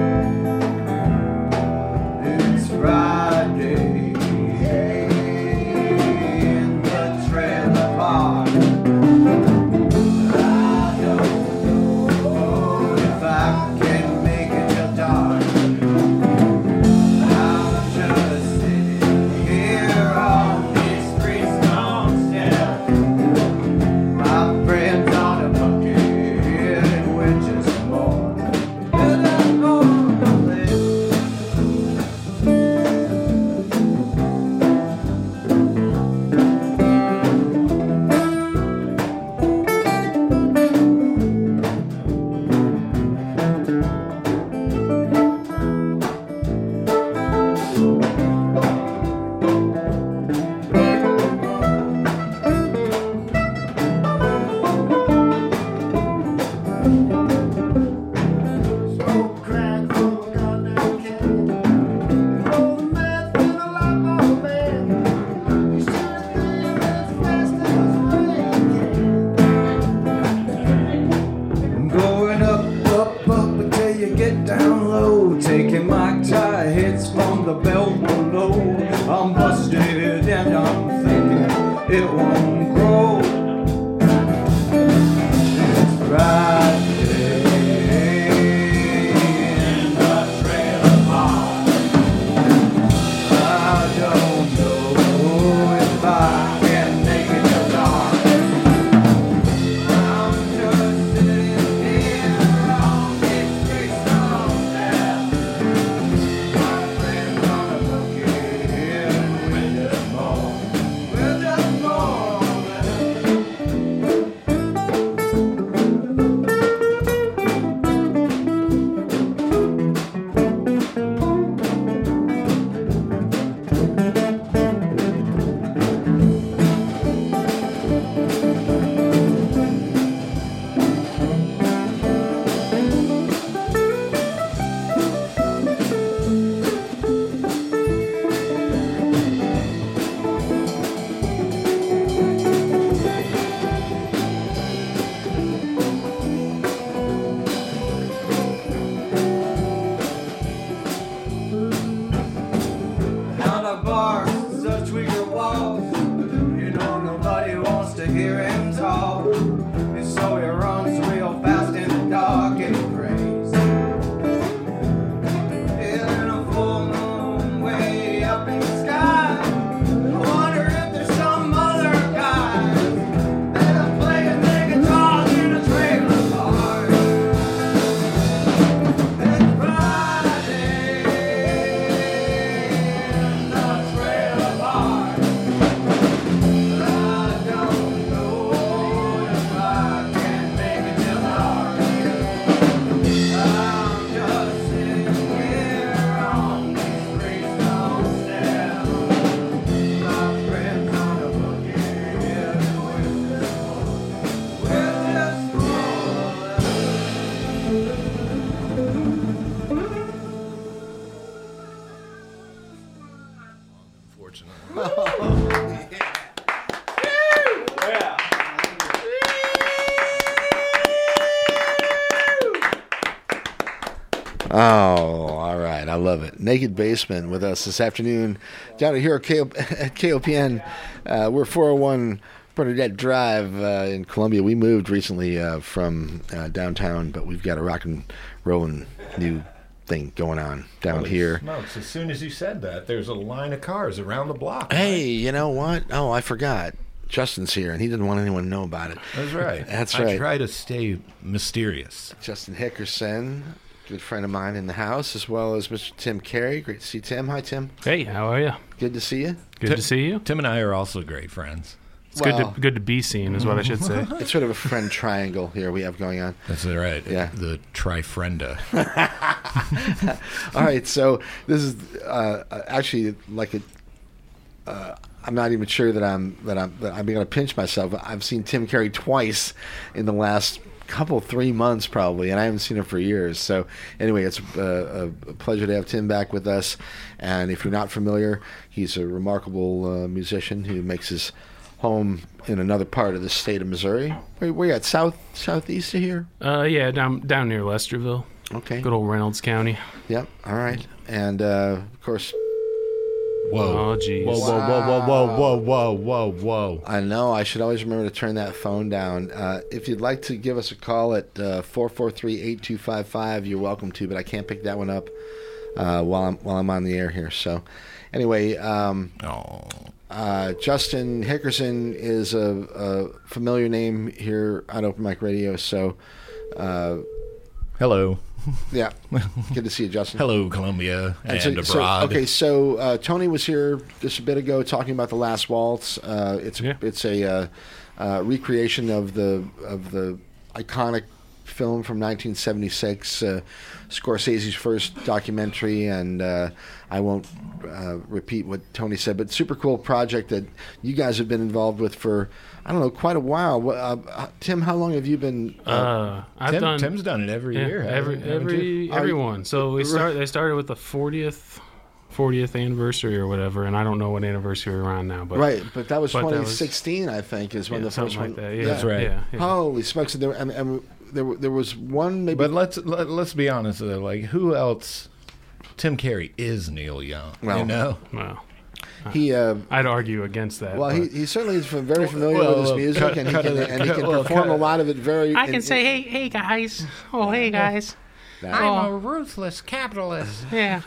Speaker 1: Love it. Naked Basement with us this afternoon down here at KO- at KOPN. Uh, we're 401 Bernadette Drive uh, in Columbia. We moved recently uh, from uh, downtown, but we've got a rock and rolling new thing going on down
Speaker 8: Holy
Speaker 1: here.
Speaker 8: Smokes. As soon as you said that, there's a line of cars around the block.
Speaker 1: Hey, you know what? Oh, I forgot. Justin's here, and he didn't want anyone to know about it.
Speaker 8: That's right.
Speaker 1: That's right.
Speaker 8: I try to stay mysterious.
Speaker 1: Justin Hickerson, good friend of mine in the house, as well as Mr. Tim Carey. Great to see Tim. Hi, Tim.
Speaker 9: Hey, how are you?
Speaker 1: Good to see you.
Speaker 9: Good to see you.
Speaker 8: Tim and I are also great friends.
Speaker 9: It's
Speaker 1: Well-
Speaker 9: good to good to be seen, is what I should say.
Speaker 1: It's sort of a friend triangle here we have going on.
Speaker 8: That's right.
Speaker 1: Yeah.
Speaker 8: The trifrenda.
Speaker 1: All right, so this is uh, actually like a. Uh, I'm not even sure that I'm that I'm that I'm going to pinch myself. I've seen Tim Carey twice in the last couple three months probably, and I haven't seen him for years. So anyway, it's uh, a pleasure to have Tim back with us. And if you're not familiar, he's a remarkable uh, musician who makes his home in another part of the state of Missouri. Where, where you at? South southeast of here?
Speaker 9: Uh, yeah, down down near Lesterville,
Speaker 1: Okay.
Speaker 9: good old Reynolds County.
Speaker 1: Yep. All right. And uh, of course,
Speaker 8: Whoa.
Speaker 9: Oh, jeez.
Speaker 8: Whoa, whoa, whoa, whoa, whoa, whoa, whoa, whoa,
Speaker 1: I know. I should always remember to turn that phone down. Uh, if you'd like to give us a call at uh, 443 8255, you're welcome to, but I can't pick that one up uh, while, I'm, while I'm on the air here. So, anyway, um, uh, Justin Hickerson is a, a, familiar name here on Open Mic Radio. So, uh,
Speaker 8: hello.
Speaker 1: yeah, good to see you, Justin.
Speaker 8: Hello, Columbia and,
Speaker 1: so- so-
Speaker 8: abroad.
Speaker 1: okay, so uh, Tony was here just a bit ago talking about the Last Waltz. Uh, it's
Speaker 9: Yeah.
Speaker 1: it's a uh, uh, recreation of the of the iconic film from 1976, uh, Scorsese's first documentary, and uh, I won't uh, repeat what Tony said, but super cool project that you guys have been involved with for I don't know quite a while. Uh, Tim, how long have you been?
Speaker 9: Uh, I've
Speaker 8: Tim,
Speaker 9: done
Speaker 8: Tim's done it every
Speaker 9: yeah,
Speaker 8: year.
Speaker 9: every
Speaker 8: haven't- haven't you?
Speaker 9: every
Speaker 1: Are you-
Speaker 9: everyone. So we start. They started with the 40th 40th anniversary or whatever, and I don't know what anniversary we're on now, but
Speaker 1: right, but that was
Speaker 9: but that was-
Speaker 1: 2016, I think, is when
Speaker 9: yeah,
Speaker 1: the first
Speaker 9: something
Speaker 1: one.
Speaker 9: like that. Yeah,
Speaker 8: That's right.
Speaker 9: Yeah, yeah.
Speaker 1: Holy smokes! And there, and, and there, there was one maybe.
Speaker 8: But let's let, let's be honest though. Like, who else Tim Carey is Neil Young.
Speaker 1: Well,
Speaker 8: you know.
Speaker 9: Well,
Speaker 1: He uh,
Speaker 9: I'd argue against that.
Speaker 1: well,
Speaker 9: but-
Speaker 1: he, he certainly is very familiar
Speaker 8: Well,
Speaker 1: with his
Speaker 8: well,
Speaker 1: music,
Speaker 8: cut-
Speaker 1: and he can
Speaker 8: it-
Speaker 1: and he can
Speaker 8: well,
Speaker 1: perform a lot of it very.
Speaker 9: I
Speaker 1: in-
Speaker 9: can say, hey, hey guys. Oh, hey guys.
Speaker 1: That- I'm
Speaker 9: Oh, a
Speaker 8: ruthless capitalist.
Speaker 9: yeah.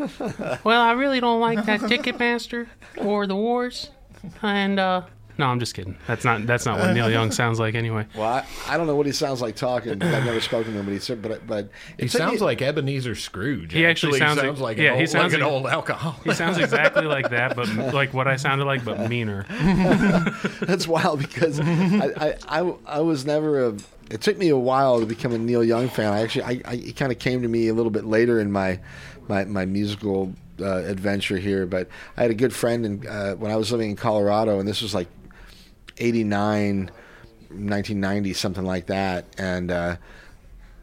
Speaker 9: Well, I really don't like that Ticketmaster or the Wars. And uh no, I'm just kidding. That's not that's not what Neil Young sounds like anyway.
Speaker 1: Well, I, I don't know what he sounds like talking. because I've never spoken to him, but he said, but but
Speaker 8: He sounds
Speaker 1: me-
Speaker 8: like Ebenezer Scrooge.
Speaker 9: He actually sounds like-
Speaker 8: like
Speaker 9: yeah,
Speaker 8: an
Speaker 9: he sounds
Speaker 8: like an old alcohol.
Speaker 9: He sounds exactly like that, but like what I sounded like, but meaner.
Speaker 1: That's wild because I, I, I, I was never a. It took me a while to become a Neil Young fan. I actually, I, I it kind of came to me a little bit later in my, my, my musical uh, adventure here. But I had a good friend in, uh, when I was living in Colorado, and this was like 89, 1990, something like that. And, uh,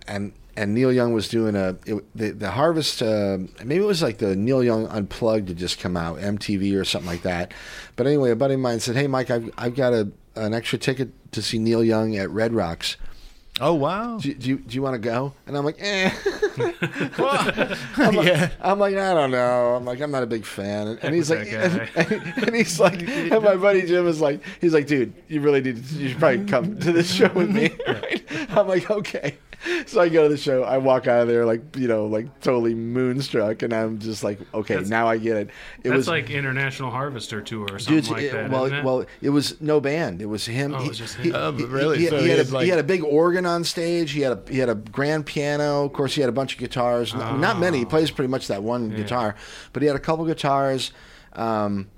Speaker 1: and, and Neil Young was doing a it, the the Harvest. Uh, maybe it was like the Neil Young Unplugged had just come out, MTV or something like that. But anyway, a buddy of mine said, "Hey, Mike, I've I've got a an extra ticket to see Neil Young at Red Rocks.
Speaker 8: Oh wow!
Speaker 1: Do, do you do you want to go?" And I'm like, "Eh." I'm, like,
Speaker 8: yeah.
Speaker 1: I'm like, I don't know. I'm like, I'm not a big fan. And, and he's like,
Speaker 9: with
Speaker 1: and, and he's like, and my buddy Jim is like, he's like, dude, you really need to, you should probably come to this show with me. Right? I'm like, okay. So I go to the show. I walk out of there like, you know, like totally moonstruck, and I'm just like, okay,
Speaker 9: That's-
Speaker 1: now I get it. It
Speaker 9: That's
Speaker 1: was
Speaker 9: like International Harvester Tour or something
Speaker 1: Dude,
Speaker 9: like
Speaker 1: it-
Speaker 9: that.
Speaker 1: well,
Speaker 9: isn't it?
Speaker 1: well, it was no band. It was him.
Speaker 9: Oh, it was just
Speaker 1: he-
Speaker 8: Oh, really?
Speaker 1: He,
Speaker 8: So
Speaker 1: he
Speaker 8: he
Speaker 1: had,
Speaker 8: had,
Speaker 1: a,
Speaker 8: like-
Speaker 1: he had a big organ on stage. He had a he had a grand piano. Of course, he had a bunch of guitars. N- Not many. He
Speaker 9: Oh.
Speaker 1: plays pretty much that one guitar, but he had a couple guitars. Um,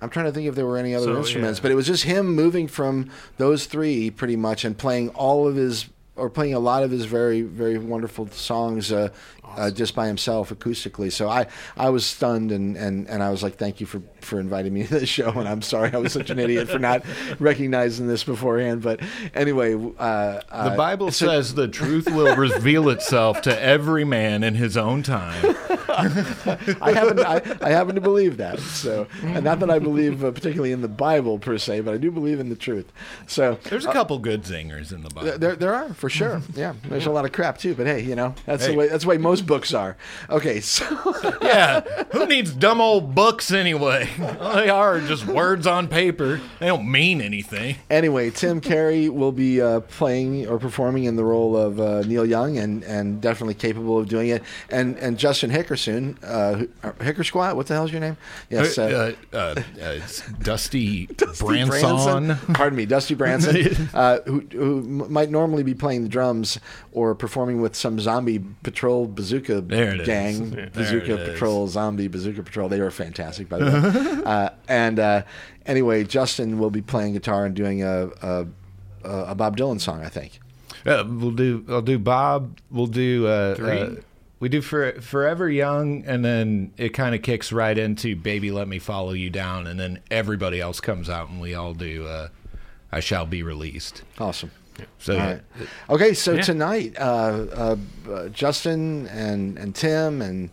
Speaker 1: I'm trying to think if there were any other
Speaker 9: So,
Speaker 1: instruments,
Speaker 9: yeah.
Speaker 1: but it was just him moving from those three pretty much and playing all of his or playing a lot of his very very wonderful songs uh, uh, just by himself acoustically. So I, I was stunned and, and, and I was like, thank you for, for inviting me to the show. And I'm sorry I was such an idiot for not recognizing this beforehand. But anyway, uh,
Speaker 8: The
Speaker 1: uh,
Speaker 8: Bible says the truth will reveal itself to every man in his own time.
Speaker 1: I happen I, I happen to believe that. So, and not that I believe uh, particularly in the Bible per se, but I do believe in the truth. So
Speaker 8: There's a couple good zingers in the Bible.
Speaker 1: There, there are for sure. Yeah, there's a lot of crap too. But hey, you know that's
Speaker 8: Hey.
Speaker 1: the way that's the way most books are. Okay, so
Speaker 8: yeah, who needs dumb old books anyway? All they are just words on paper. They don't mean anything.
Speaker 1: anyway, Tim Carey will be uh, playing or performing in the role of uh, Neil Young, and, and definitely capable of doing it. And and Justin Hickerson, uh, who- uh, Hicker Squat, what the hell's your name? Yes,
Speaker 8: Uh, uh, uh, it's Dusty,
Speaker 1: Dusty
Speaker 8: Branson.
Speaker 1: Pardon me, Dusty Branson, uh, who, who might normally be playing the drums or performing with some zombie patrol bazooka
Speaker 8: There it is.
Speaker 1: gang,
Speaker 8: Yeah, there
Speaker 1: bazooka
Speaker 8: it is.
Speaker 1: patrol, zombie bazooka patrol. They are fantastic, by the way. uh, and uh, anyway, Justin will be playing guitar and doing a, a, a Bob Dylan song, I think.
Speaker 8: Uh, we'll do. I'll do Bob. We'll do. Uh,
Speaker 9: Three?
Speaker 8: uh, we do for Forever Young, and then it kind of kicks right into Baby Let Me Follow You Down, and then everybody else comes out, and we all do. Uh, I shall be released.
Speaker 1: Awesome.
Speaker 8: So
Speaker 1: All right. Okay, so
Speaker 9: Yeah.
Speaker 1: tonight, uh, uh, uh, Justin and and Tim and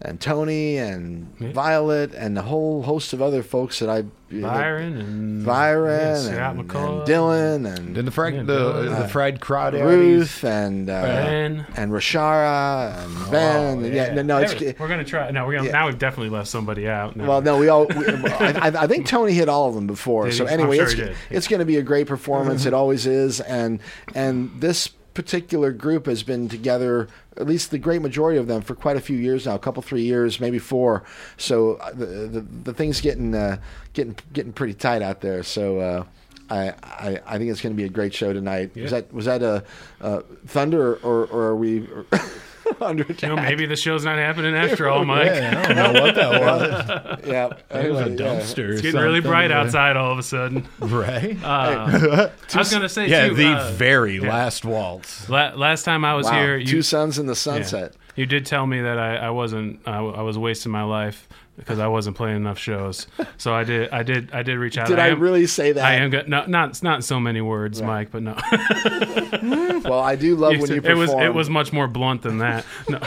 Speaker 1: and Tony and
Speaker 9: Yeah.
Speaker 1: Violet and the whole host of other folks that I
Speaker 9: Byron and
Speaker 1: Byron
Speaker 9: yeah,
Speaker 1: and, and Dylan and
Speaker 8: then the fried
Speaker 9: Yeah,
Speaker 8: the
Speaker 9: Dylan.
Speaker 8: the fried crawdaddies.
Speaker 1: Ruth and uh,
Speaker 9: Ben.
Speaker 1: and Rashara and Ben.
Speaker 9: Oh,
Speaker 1: and yeah, no, no, it's,
Speaker 9: we're gonna try. No, we're gonna.
Speaker 1: Yeah.
Speaker 9: Now we've definitely left somebody out. No.
Speaker 1: Well, no, we all. We, I, I- I think Tony hit all of them before.
Speaker 9: Did
Speaker 1: So
Speaker 9: he?
Speaker 1: Anyway,
Speaker 9: sure
Speaker 1: it's
Speaker 9: he did.
Speaker 1: it's going to be a great performance. it always is, and and this particular group has been together, at least the great majority of them, for quite a few years now, a couple, three years, maybe four. So uh, the the, the thing's getting uh, getting getting pretty tight out there. So. Uh, I, I, I think it's going to be a great show tonight. Was that was that a, uh thunder or, or are we under attack?
Speaker 9: you know, maybe the show's not happening after all, Mike.
Speaker 8: Yeah, I don't know what that was.
Speaker 1: yeah,
Speaker 8: It was a
Speaker 1: anyway, yeah.
Speaker 8: dumpster.
Speaker 9: It's getting really bright outside all of a sudden.
Speaker 8: right?
Speaker 9: Uh, I was gonna say
Speaker 8: yeah,
Speaker 9: too.
Speaker 8: the
Speaker 9: uh,
Speaker 8: very
Speaker 9: yeah.
Speaker 8: last waltz.
Speaker 9: la- last time I was
Speaker 1: Wow,
Speaker 9: here,
Speaker 1: two suns in the
Speaker 9: yeah,
Speaker 1: sunset.
Speaker 9: you did tell me that I, I wasn't. I was wasting my life because I wasn't playing enough shows. So I did. I did. I did reach out.
Speaker 1: To Did I,
Speaker 9: am-
Speaker 1: really say that?
Speaker 9: I am good. No, not not so many words, Mike, but no.
Speaker 1: Well, I do love when you
Speaker 9: it
Speaker 1: perform.
Speaker 9: was it was much more blunt than that. No.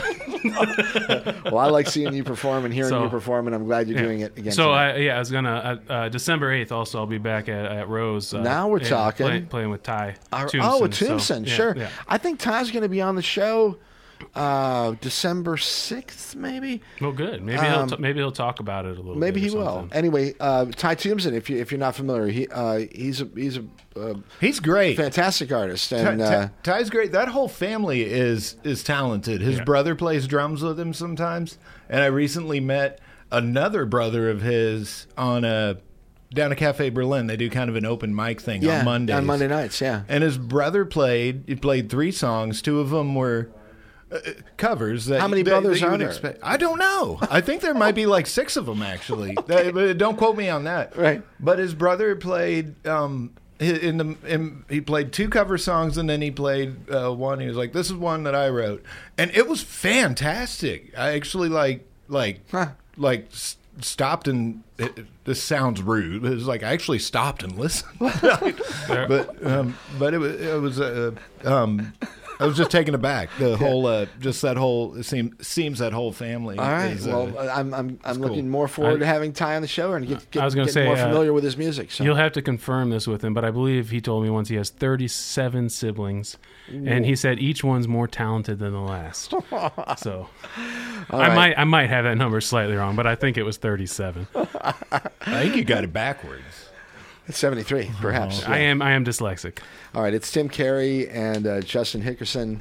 Speaker 1: Well, I like seeing you perform and hearing
Speaker 9: So-
Speaker 1: you perform, and I'm glad you're doing it again.
Speaker 9: So
Speaker 1: tonight.
Speaker 9: I yeah, I was gonna uh, uh, December eighth. Also, I'll be back at, at Rose. Uh,
Speaker 1: Now we're talking.
Speaker 9: Playing, playing with Ty.
Speaker 1: Our-
Speaker 9: Tombson,
Speaker 1: oh, a
Speaker 9: so,
Speaker 1: Tombson,
Speaker 9: yeah,
Speaker 1: sure.
Speaker 9: yeah.
Speaker 1: I think Ty's going to be on the show uh, December sixth, maybe.
Speaker 9: Well, good. Maybe
Speaker 1: Um,
Speaker 9: he'll t- maybe he'll talk about it a little.
Speaker 1: Maybe
Speaker 9: bit
Speaker 1: he
Speaker 9: or
Speaker 1: will. Anyway, uh, Ty Tombson, if you if you're not familiar, he uh, he's a he's a uh,
Speaker 8: He's great.
Speaker 1: fantastic artist,
Speaker 8: Ty-
Speaker 1: and uh,
Speaker 8: Ty- Ty's great. That whole family is is talented. His
Speaker 9: Yeah.
Speaker 8: brother plays drums with him sometimes, and I recently met another brother of his on a down at Cafe Berlin. They do kind of an open mic thing
Speaker 1: yeah,
Speaker 8: on Mondays.
Speaker 1: on Monday nights, yeah.
Speaker 8: And his brother played. He played three songs. Two of them were uh, covers. That,
Speaker 1: How many
Speaker 8: that-
Speaker 1: brothers
Speaker 8: that you
Speaker 1: are there?
Speaker 8: expect. I don't know. I think there might be like six of them actually. That- but don't quote me on that.
Speaker 1: Right.
Speaker 8: But his brother played. Um, in the in, he played two cover songs and then he played uh, one. He was like, "This is one that I wrote," and it was fantastic. I actually like like
Speaker 1: Huh.
Speaker 8: like stopped and it, it- this sounds rude. But it was like I actually stopped and listened. but um, but it was it was uh, um, I was just taken aback. The whole uh, just that whole it seems seems that whole family.
Speaker 1: All right.
Speaker 8: is,
Speaker 1: well,
Speaker 8: uh,
Speaker 1: I'm I'm I'm
Speaker 8: cool.
Speaker 1: looking more forward
Speaker 9: I-
Speaker 1: to having Ty on the show and get, get
Speaker 9: I was gonna
Speaker 1: get
Speaker 9: say,
Speaker 1: more
Speaker 9: uh,
Speaker 1: familiar with his music. So
Speaker 9: You'll have to confirm this with him, but I believe he told me once he has 37 siblings, and he said each one's more talented than the last. so I
Speaker 1: right.
Speaker 9: might I might have that number slightly wrong, but I think it was 37.
Speaker 8: I think you got it backwards.
Speaker 1: It's 73, perhaps.
Speaker 9: I
Speaker 1: yeah.
Speaker 9: am I am dyslexic.
Speaker 1: All right, it's Tim Carey and uh, Justin Hickerson,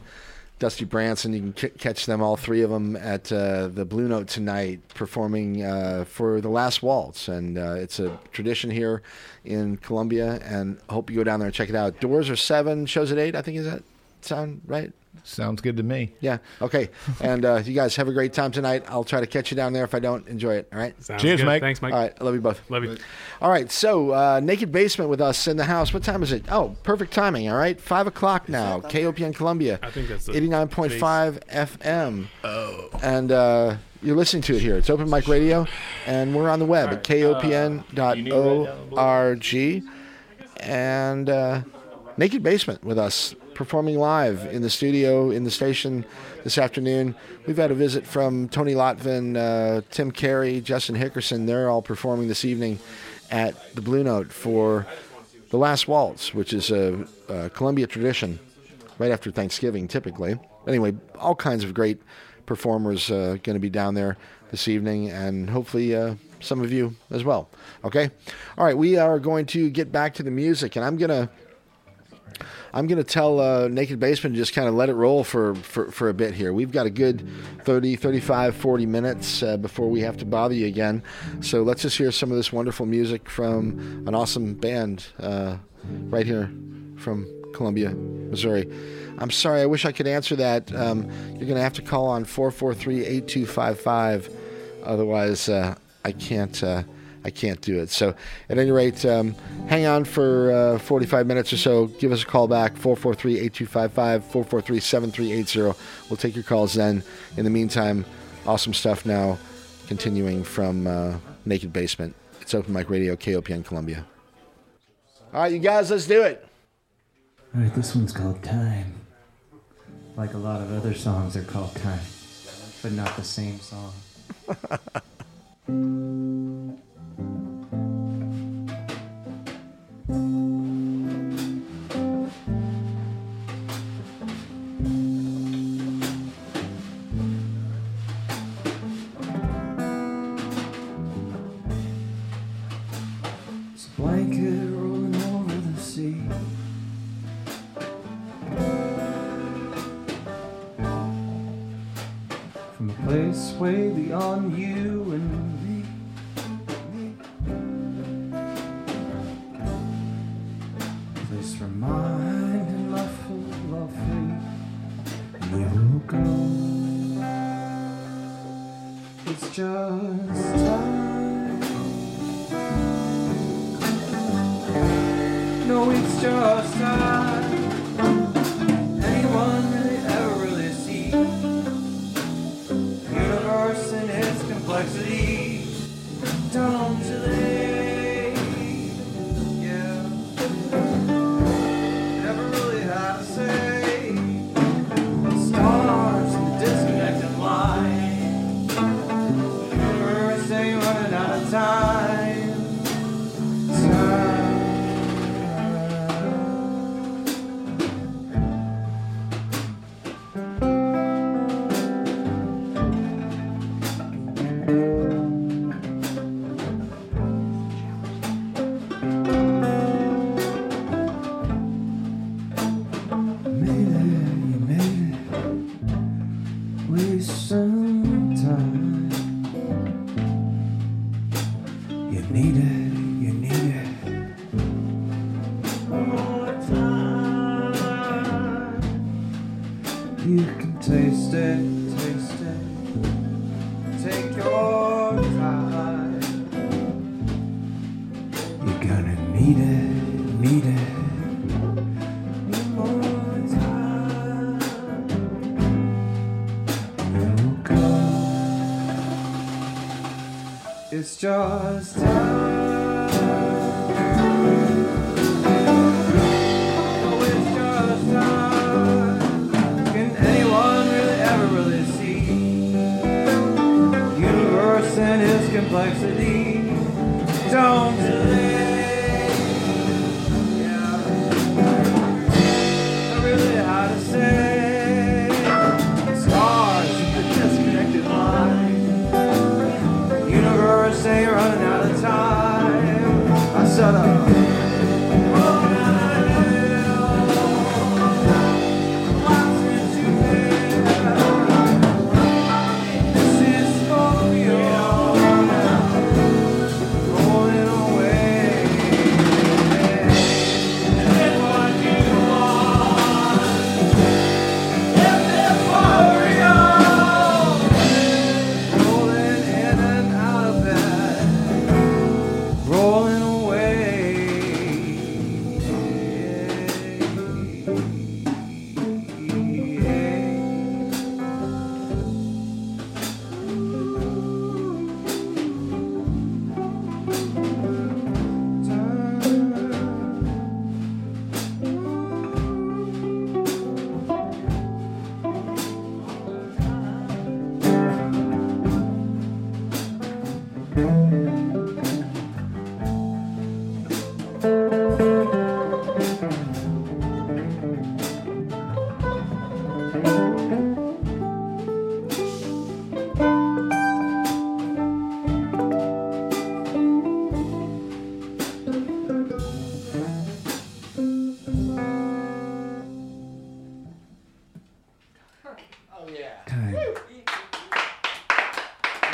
Speaker 1: Dusty Branson. You can c- catch them, all three of them, at uh, the Blue Note tonight, performing uh, for the Last Waltz, and uh, it's a tradition here in Columbia. And hope you go down there and check it out. Doors are seven, shows at eight. I think is that sound right?
Speaker 8: Sounds good to me.
Speaker 1: Yeah. Okay. And uh, you guys have a great time tonight. I'll try to catch you down there. If I don't, enjoy it. All right.
Speaker 9: Sounds
Speaker 8: Cheers,
Speaker 9: good.
Speaker 8: Mike.
Speaker 9: Thanks, Mike.
Speaker 1: All right. I love you both.
Speaker 9: Love you.
Speaker 1: All right, so uh, Naked Basement with us in the house. What time is it? Oh, perfect timing. All right, five o'clock now. KOPN Columbia.
Speaker 9: I think that's
Speaker 1: eighty-nine point five FM. Oh, and uh, you're listening to it here. It's Open Mic Radio, and we're on the web at kopn.org. And uh, Naked Basement with us performing live in the studio in the station this afternoon. We've had a visit from Tony Lotven, uh, Tim Carey, Justin Hickerson. They're all performing this evening at the Blue Note for the Last Waltz, which is a, a Columbia tradition right after Thanksgiving, typically. Anyway, all kinds of great performers uh, going to be down there this evening, and hopefully uh, some of you as well. Okay, all right. We are going to get back to the music, and I'm gonna. I'm going to tell uh, Naked Basement to just kind of let it roll for, for, for a bit here. We've got a good 30, 35, 40 minutes uh, before we have to bother you again. So let's just hear some of this wonderful music from an awesome band uh, right here from Columbia, Missouri. I'm sorry, I wish I could answer that. Um, you're going to have to call on 443 8255. Otherwise, uh, I can't. I can't do it. So, at any rate, um, hang on for uh, 45 minutes or so. Give us a call back 443 8255 443 7380. We'll take your calls then. In the meantime, awesome stuff now continuing from uh, Naked Basement. It's Open Mic Radio, KOPN Columbia. All right, you guys, let's do it.
Speaker 7: All right, this one's called Time. Like a lot of other songs they're called Time, but not the same song. way beyond you and me. Place for mind and my philosophy. And we will go. It's just time. No, it's just time. Complexity down to they,
Speaker 2: Just.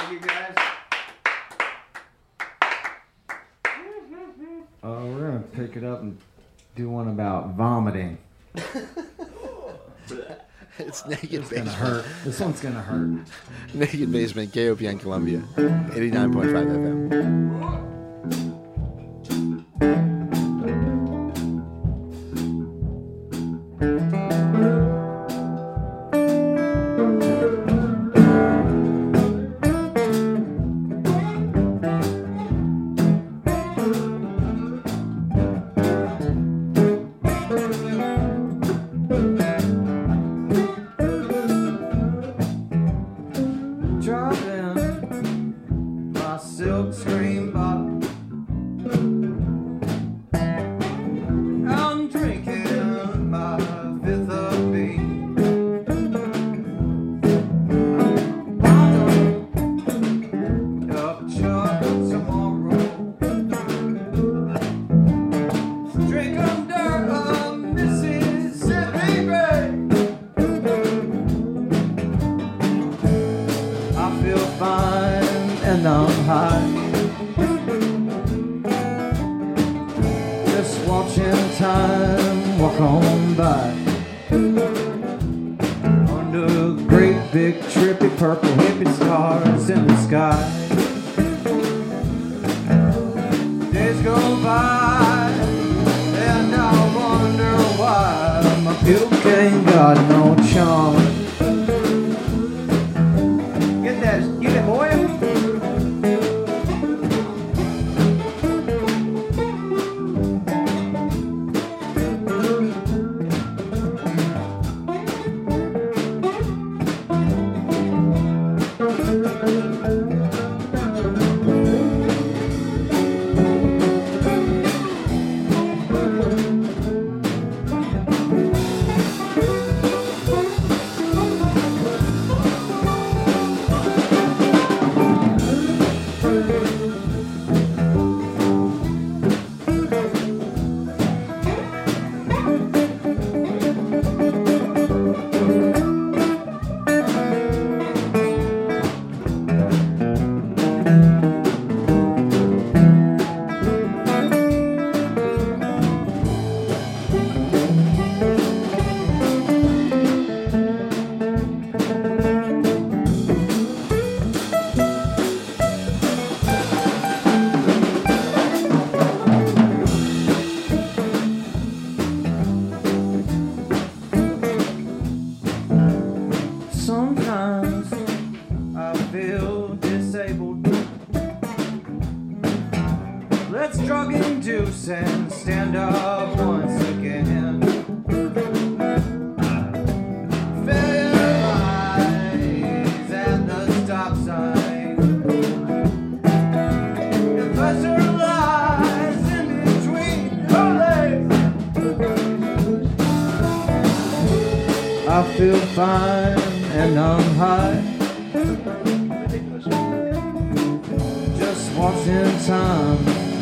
Speaker 2: Oh, you guys. Uh, we're gonna pick it up and do one about vomiting.
Speaker 1: it's naked
Speaker 2: it's
Speaker 1: basement.
Speaker 2: Hurt. This one's gonna hurt.
Speaker 1: naked basement. KOPN Columbia,
Speaker 2: eighty nine point five FM.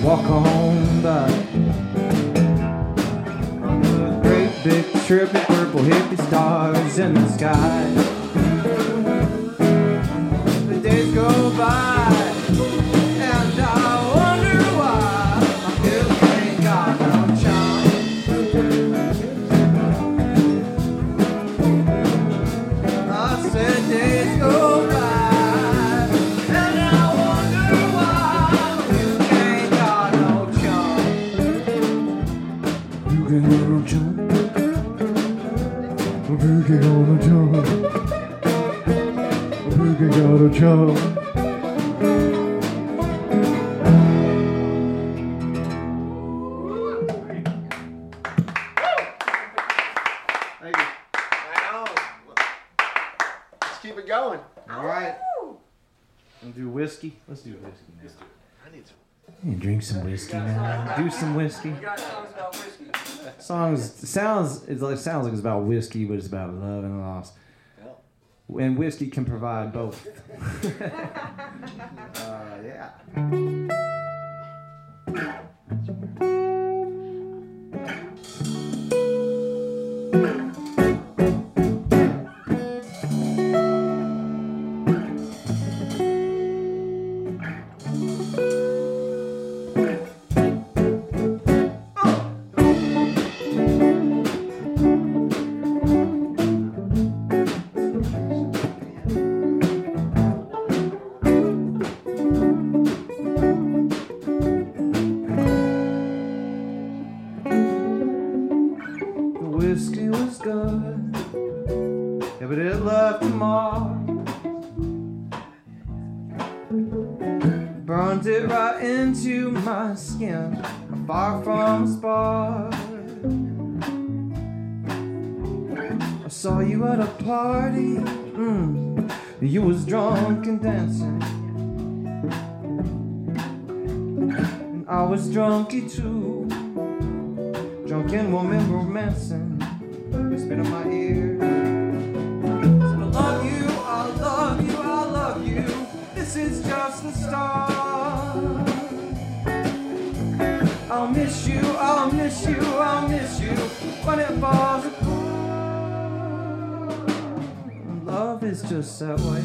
Speaker 2: Walk on by. The great big trippy purple hippie stars in the sky. The days go by, You can go no charm.
Speaker 1: Let's keep it going.
Speaker 2: All right. Wanna do whiskey. Let's do whiskey now.
Speaker 1: I need some.
Speaker 2: You drink some whiskey now. Do some whiskey. Songs sounds it's like sounds like it's about whiskey, but it's about love and loss. And whiskey can provide both. uh, yeah. Party, mm, you was drunk and dancing. And I was drunky too. Drunk and woman romancing, whispered in my ear. Said, I love you, I love you, I love you. This is just the start. I'll miss you, I'll miss you, I'll miss you when it falls apart. Love is just that way.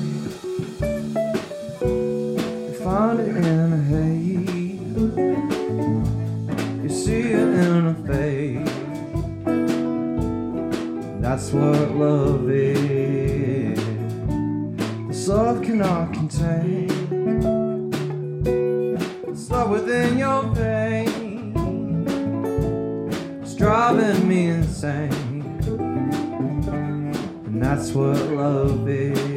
Speaker 2: You find it in a haze. You see it in a face. That's what love is. This love cannot contain. It's love within your veins. It's driving me insane. And that's what love is.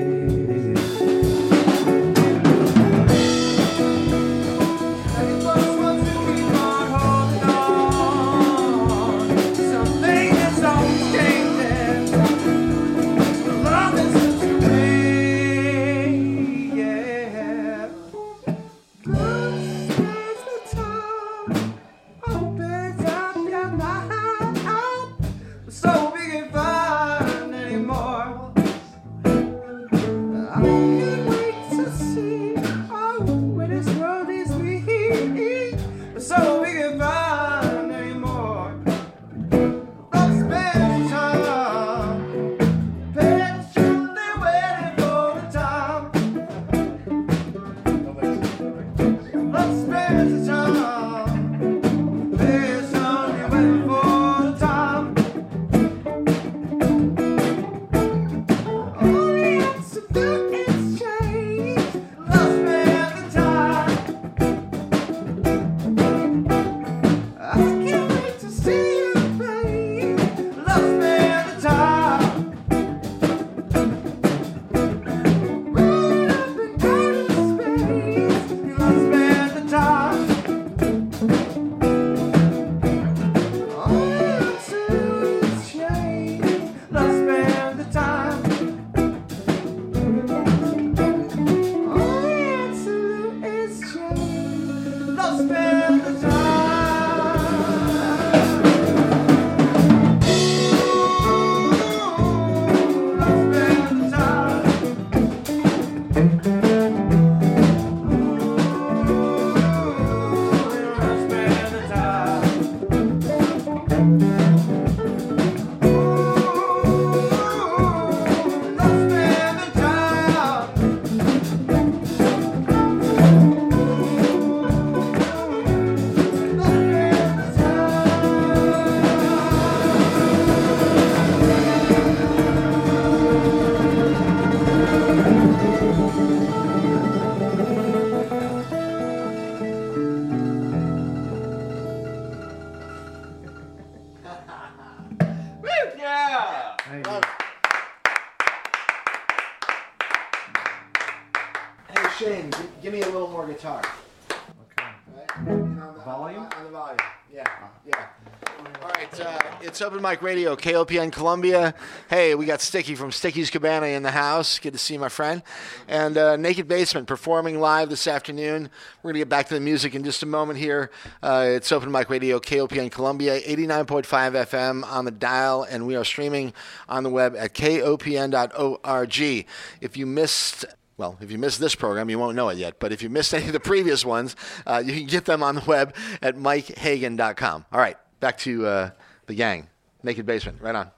Speaker 1: Mic Radio, KOPN Columbia. Hey, we got Sticky from Sticky's Cabana in the house. Good to see my friend. And uh, Naked Basement performing live this afternoon. We're going to get back to the music in just a moment here. Uh, it's Open Mic Radio, KOPN Columbia, 89.5 FM on the dial, and we are streaming on the web at kopn.org. If you missed well, if you missed this program, you won't know it yet. But if you missed any of the previous ones, uh, you can get them on the web at mikehagan.com. All right, back to uh, the gang. Naked Basement. Right on.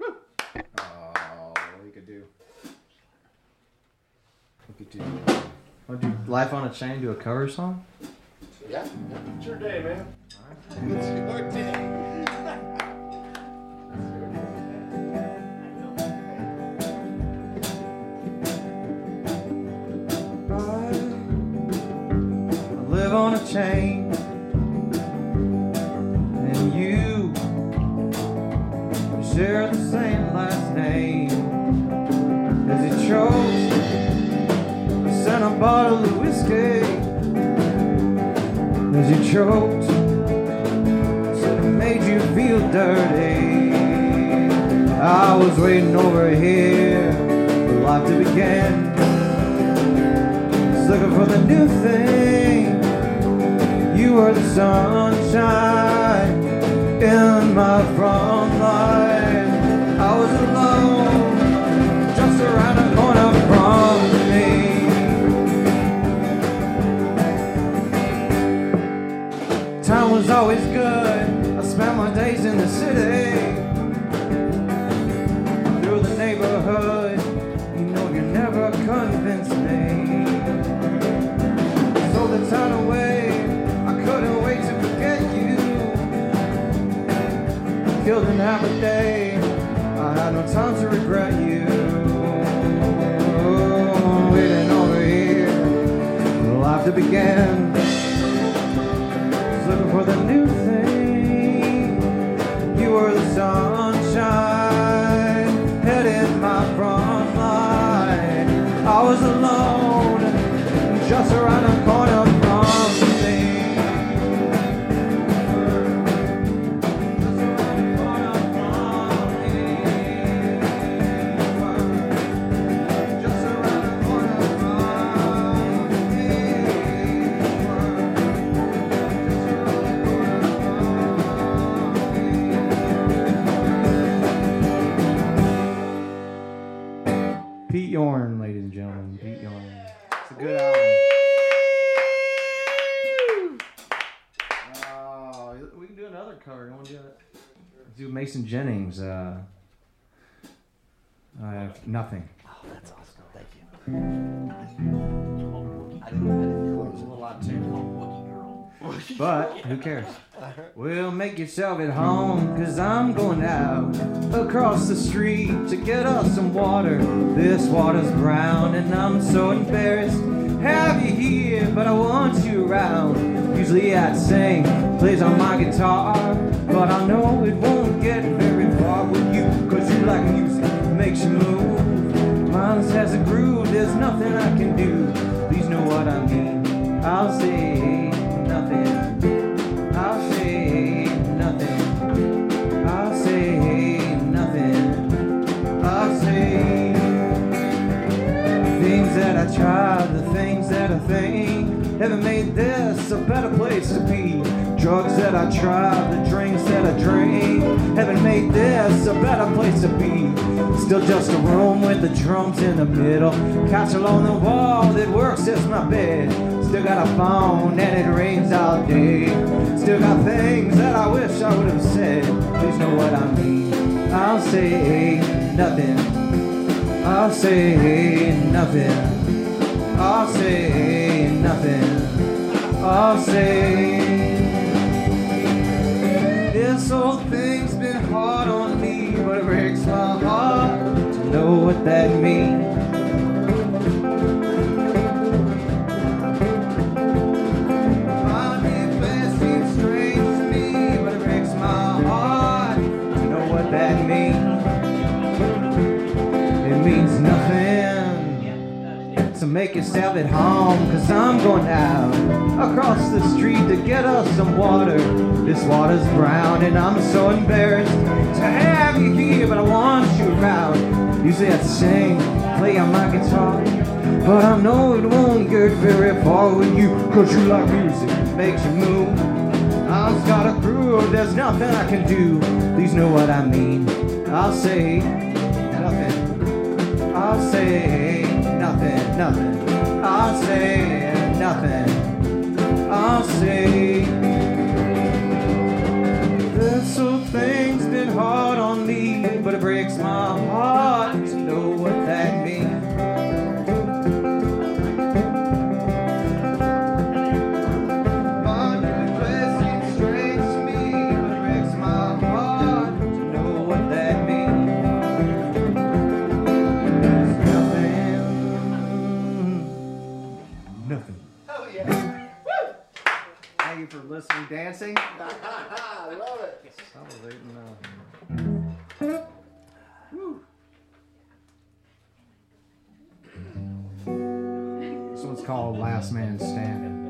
Speaker 2: Oh, we could do. We could do. Want to do Life on a Chain? Do a cover song?
Speaker 1: Yeah.
Speaker 4: It's your day, man.
Speaker 1: It's your day.
Speaker 2: I live on a chain, and you share the same last name. As he chose, I sent a bottle of whiskey. As he choked, said it made you feel dirty. I was waiting over here for life to begin. Just looking for the new thing. You were the sunshine in my front line. Always good. I spent my days in the city. Through the neighborhood, you know you never convinced me. So the time away, I couldn't wait to forget you. Killed in half a day, Time to regret you. Oh, waiting over here, for life to begin. Just looking for the new thing. You were the sunshine, head in my front line. I was alone, just around the corner do Mason Jennings. Uh, I have nothing.
Speaker 1: Oh, that's awesome. Thank you. I didn't, I didn't
Speaker 2: But who cares? Well, make yourself at home, cause I'm going out across the street to get us some water. This water's brown, and I'm so embarrassed. Have you here, but I want you around. Usually I'd sing, plays on my guitar, but I know it won't get very far with you, cause you like music, makes you move. Mine has a groove, there's nothing I can do. Please know what I mean. I'll say I'll say nothing. I'll say nothing. I'll say things that I tried, the things that I think haven't made this a better place to be. Drugs that I tried, the drinks that I drink haven't made this a better place to be. Still just a room with the drums in the middle. Couch along the wall that works as my bed. Still got a phone and it rings all day. Still got things that I wish I would have said. Please know what I mean. I'll say nothing. I'll say nothing. I'll say nothing. I'll say. This whole thing's been hard on me, but it breaks my heart to know what that means. So make yourself at home, cause I'm going out across the street to get us some water. This water's brown and I'm so embarrassed to have you here, but I want you around. Usually I'd sing, play on my guitar, but I know it won't get very far with you, cause you like music, makes you move. I've got a groove, there's nothing I can do. Please know what I mean. I'll say nothing. I'll say nothing, nothing. I'll say nothing. I'll say. Whole thing's been hard on me, but it breaks my heart listening, dancing.
Speaker 4: I love it.
Speaker 2: This one's called Last Man Standing.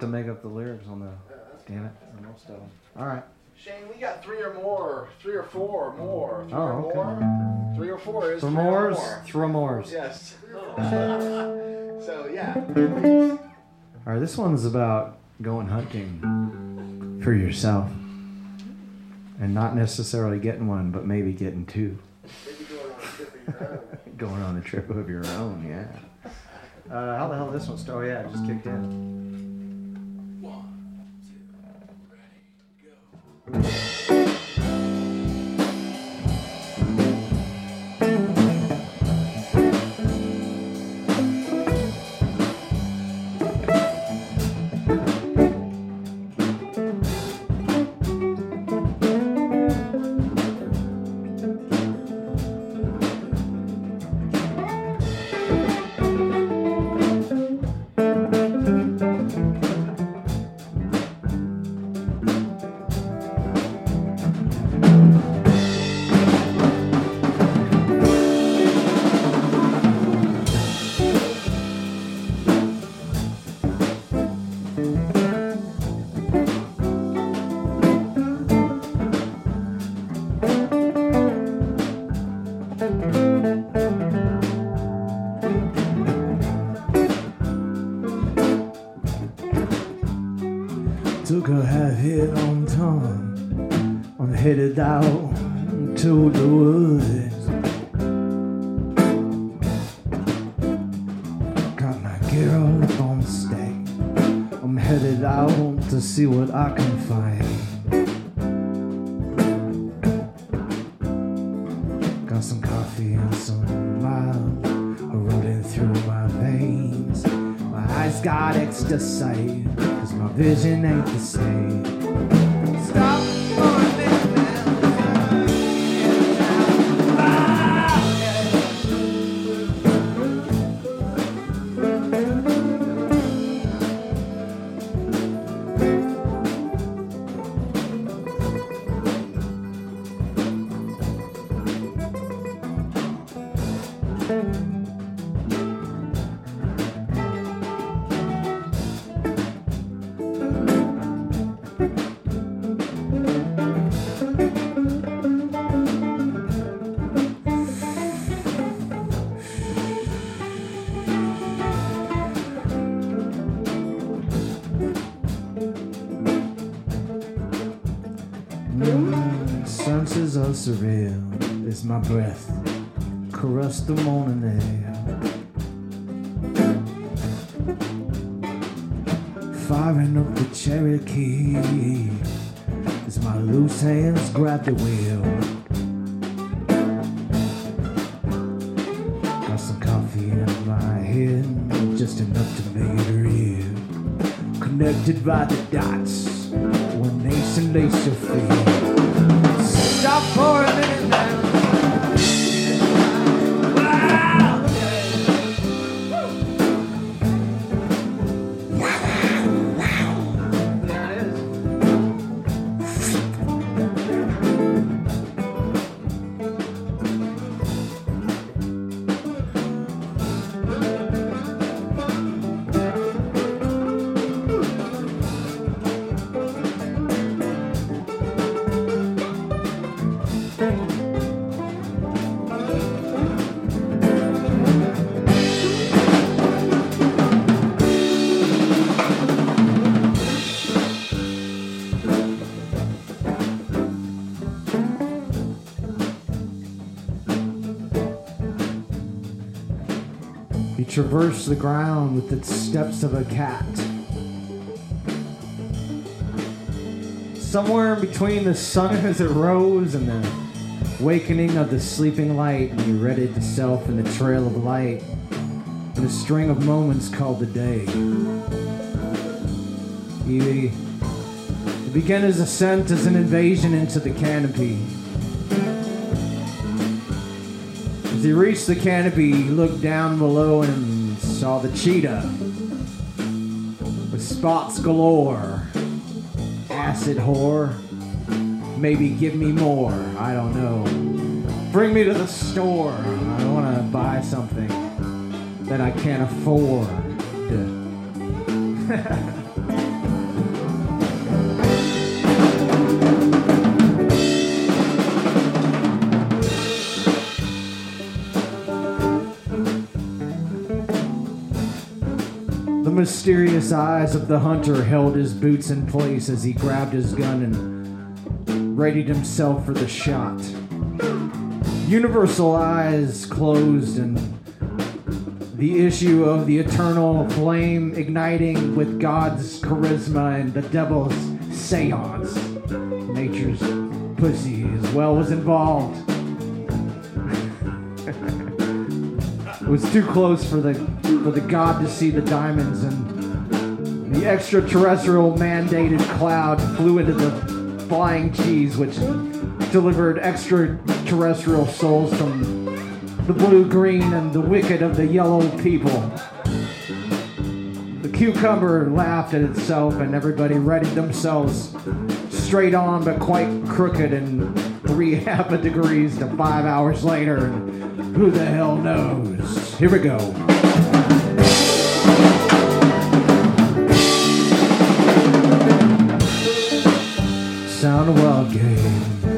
Speaker 2: Have to make up the lyrics on the. Damn it, on most of them. All right.
Speaker 1: Shane, we got three or more, three or four more, three
Speaker 2: Oh,
Speaker 1: or
Speaker 2: okay.
Speaker 1: more, three or four is
Speaker 2: For
Speaker 1: three or
Speaker 2: mores,
Speaker 1: more.
Speaker 2: throw mores.
Speaker 1: Yes. so yeah.
Speaker 2: All right, this one's about going hunting for yourself, and not necessarily getting one, but maybe getting two. going on a trip of your own, yeah. Uh, how the hell did this one start? Oh yeah, it just kicked in. Took I can find. Got some coffee and some mild running through my veins. My eyes got extra sight, cause my vision ain't the same. By the dots, when one nation lace He traversed the ground with the steps of a cat. Somewhere in between the sun as it rose and the awakening of the sleeping light, he readied himself in the trail of light in a string of moments called the day. He began his ascent as an invasion into the canopy. As he reached the canopy, he looked down below and saw the cheetah with spots galore. Acid whore. Maybe give me more. I don't know. Bring me to the store. I want to buy something that I can't afford. Mysterious eyes of the hunter held his boots in place as he grabbed his gun and readied himself for the shot. Universal eyes closed and the issue of the eternal flame igniting with God's charisma and the devil's seance. Nature's pussy as well was involved. it was too close for the for the god to see the diamonds and the extraterrestrial mandated cloud flew into the flying cheese which delivered extraterrestrial souls from the blue green and the wicked of the yellow people. The cucumber laughed at itself and everybody readied themselves straight on but quite crooked and three half a degrees to five hours later. Who the hell knows? Here we go Sound of wild game.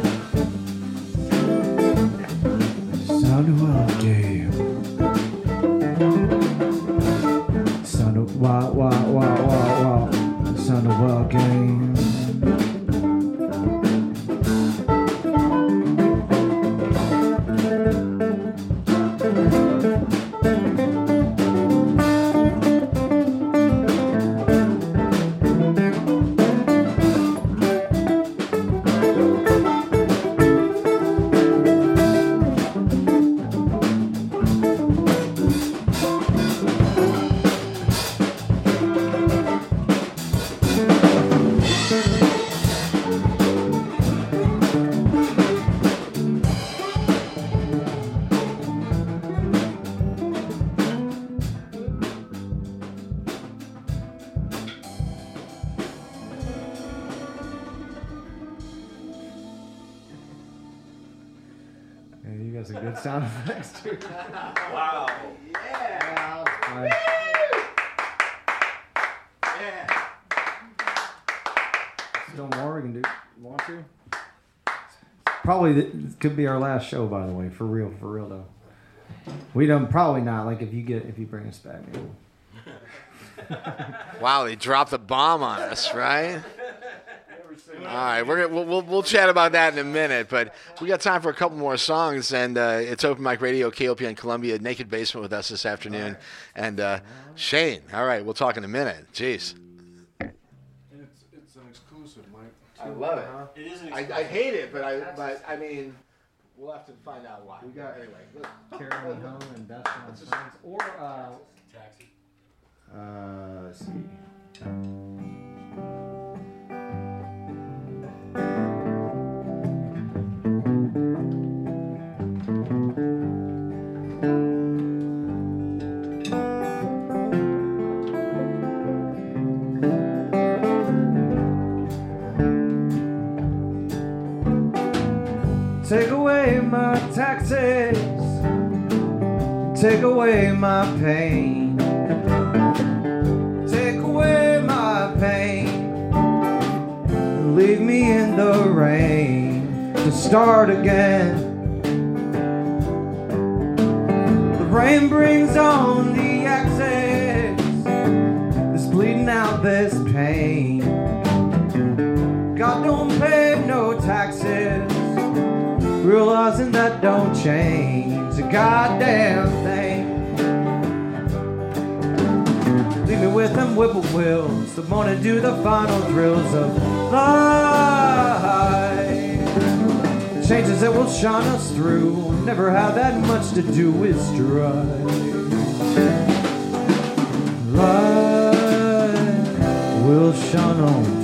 Speaker 2: Could be our last show, by the way. For real, for real though. We don't probably not. Like if you get if you bring us back, maybe.
Speaker 1: Wow, they dropped the bomb on us, right? All right, we're gonna, we'll, we'll we'll chat about that in a minute, but we got time for a couple more songs, and uh, it's Open Mic Radio, KOPN Columbia, Naked Basement with us this afternoon, and uh, Shane. All right, we'll talk in a minute. Jeez,
Speaker 10: It's, it's an exclusive, Mike.
Speaker 1: I love it.
Speaker 11: It is an
Speaker 1: I, I hate it, but I but I mean, we'll have to find out why.
Speaker 2: We got-
Speaker 1: anyway. look.
Speaker 2: Carry Me Home and Best on Songs, or uh, Taxi. uh, let's see. Take away my taxes, take away my pain, take away my pain, leave me in the rain to start again. The rain brings on the excess, it's bleeding out this pain. God don't pay no taxes. Realizing that don't change a goddamn thing. Leave me with them whippoorwills that wanna do the final thrills of life. Changes that will shine us through. Never had that much to do with strife. Life will shine on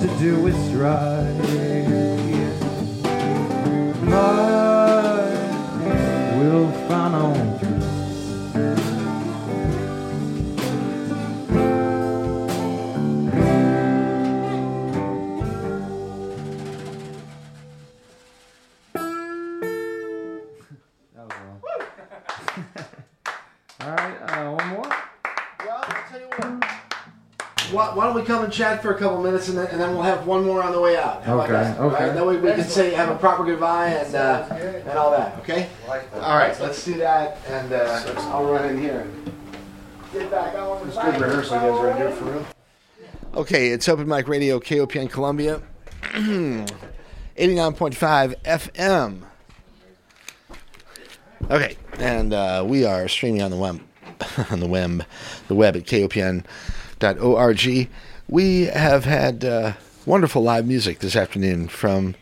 Speaker 2: to do is strife.
Speaker 1: Chat for a couple minutes and then, and then we'll have one more on the way out? How about
Speaker 2: Okay,
Speaker 1: that?
Speaker 2: okay.
Speaker 1: All right, that way we can say have a proper goodbye and uh, and all that. Okay. All right, let's do that, and uh, I'll run in here. Get back on. It's good rehearsal. Guys ready to do for real? Okay, it's Open Mic Radio, KOPN Columbia, 89.5 FM. Okay, and uh, we are streaming on the web, on the web, the web at kopn.org. We have had uh, wonderful live music this afternoon from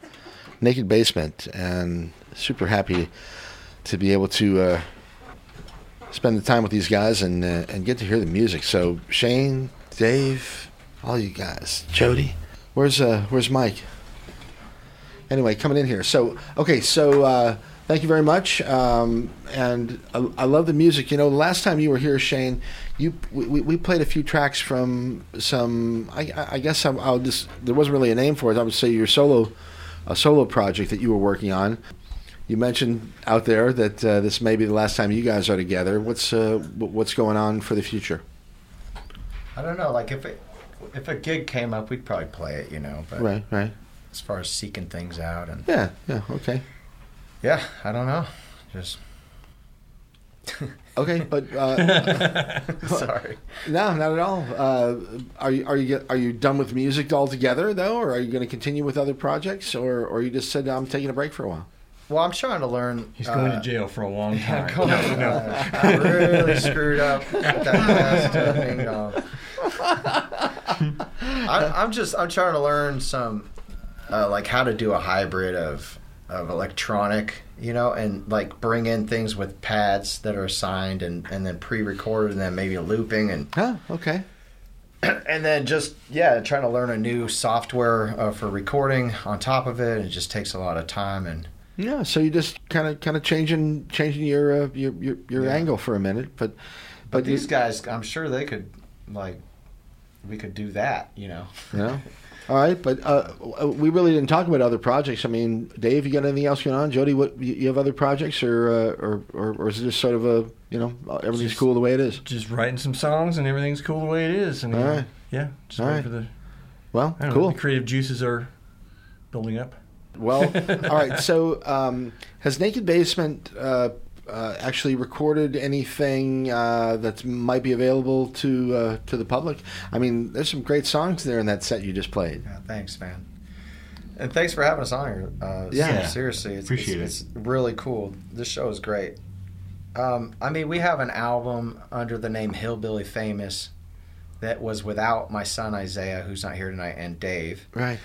Speaker 1: Naked Basement, and super happy to be able to uh, spend the time with these guys and uh, and get to hear the music. So Shane, Dave, all you guys, Jody, where's uh where's Mike? Anyway, coming in here. So okay, so. Uh, Thank you very much, um, and I, I love the music. You know, the last time you were here, Shane, you we, we played a few tracks from some. I, I guess I'll, I'll just there wasn't really a name for it. I would say your solo, a solo project that you were working on. You mentioned out there that uh, this may be the last time you guys are together. What's uh, what's going on for the future?
Speaker 12: I don't know. Like if it, if a gig came up, we'd probably play it, you know. But
Speaker 1: Right, right.
Speaker 12: as far as seeking things out and
Speaker 1: Yeah, yeah, okay,
Speaker 12: yeah, I don't know. Just
Speaker 1: okay. But uh,
Speaker 12: sorry.
Speaker 1: no, not at all. Uh, are you are you are you done with music altogether though, or are you going to continue with other projects, or or you just said I'm taking a break for a while?
Speaker 12: Well, I'm trying to learn.
Speaker 6: He's going
Speaker 12: uh,
Speaker 6: to jail for a long time.
Speaker 12: going to- uh, I really screwed up that last uh, ding. I, I'm just I'm trying to learn some uh, like how to do a hybrid of of electronic, you know, and like bring in things with pads that are assigned and and then pre-recorded and then maybe looping and
Speaker 1: Huh? Okay.
Speaker 12: and then just yeah trying to learn a new software uh, for recording on top of it. It just takes a lot of time and
Speaker 1: Yeah. So you just kind of kind of changing changing your uh, your your, your
Speaker 12: Yeah.
Speaker 1: angle for a minute, but
Speaker 12: But
Speaker 1: you-
Speaker 12: these guys, I'm sure they could like we could do that. You know.
Speaker 1: Yeah. All right, but uh, we really didn't talk about other projects. I mean, Dave, you got anything else going on? Jody, what you you have other projects, or uh, or, or or is it just sort of a you know everything's
Speaker 6: Just-
Speaker 1: cool the way it is?
Speaker 6: Just writing some songs and everything's cool the way it is. And uh, yeah, just
Speaker 1: All right.
Speaker 6: for the
Speaker 1: Well,
Speaker 6: I don't
Speaker 1: cool.
Speaker 6: know, the creative juices are building up.
Speaker 1: Well, all right. So, um, has Naked Basement uh, uh, actually recorded anything uh, that might be available to uh, to the public? I mean, there's some great songs there in that set you just played.
Speaker 12: Yeah, thanks, man. And thanks for having us on here. Uh,
Speaker 1: Yeah.
Speaker 12: seriously, it's,
Speaker 3: Appreciate
Speaker 12: it's, it's really cool. This show is great. Um, I mean, we have an album under the name Hillbilly Famous that was without my son Isaiah, who's not here tonight, and Dave.
Speaker 1: Right.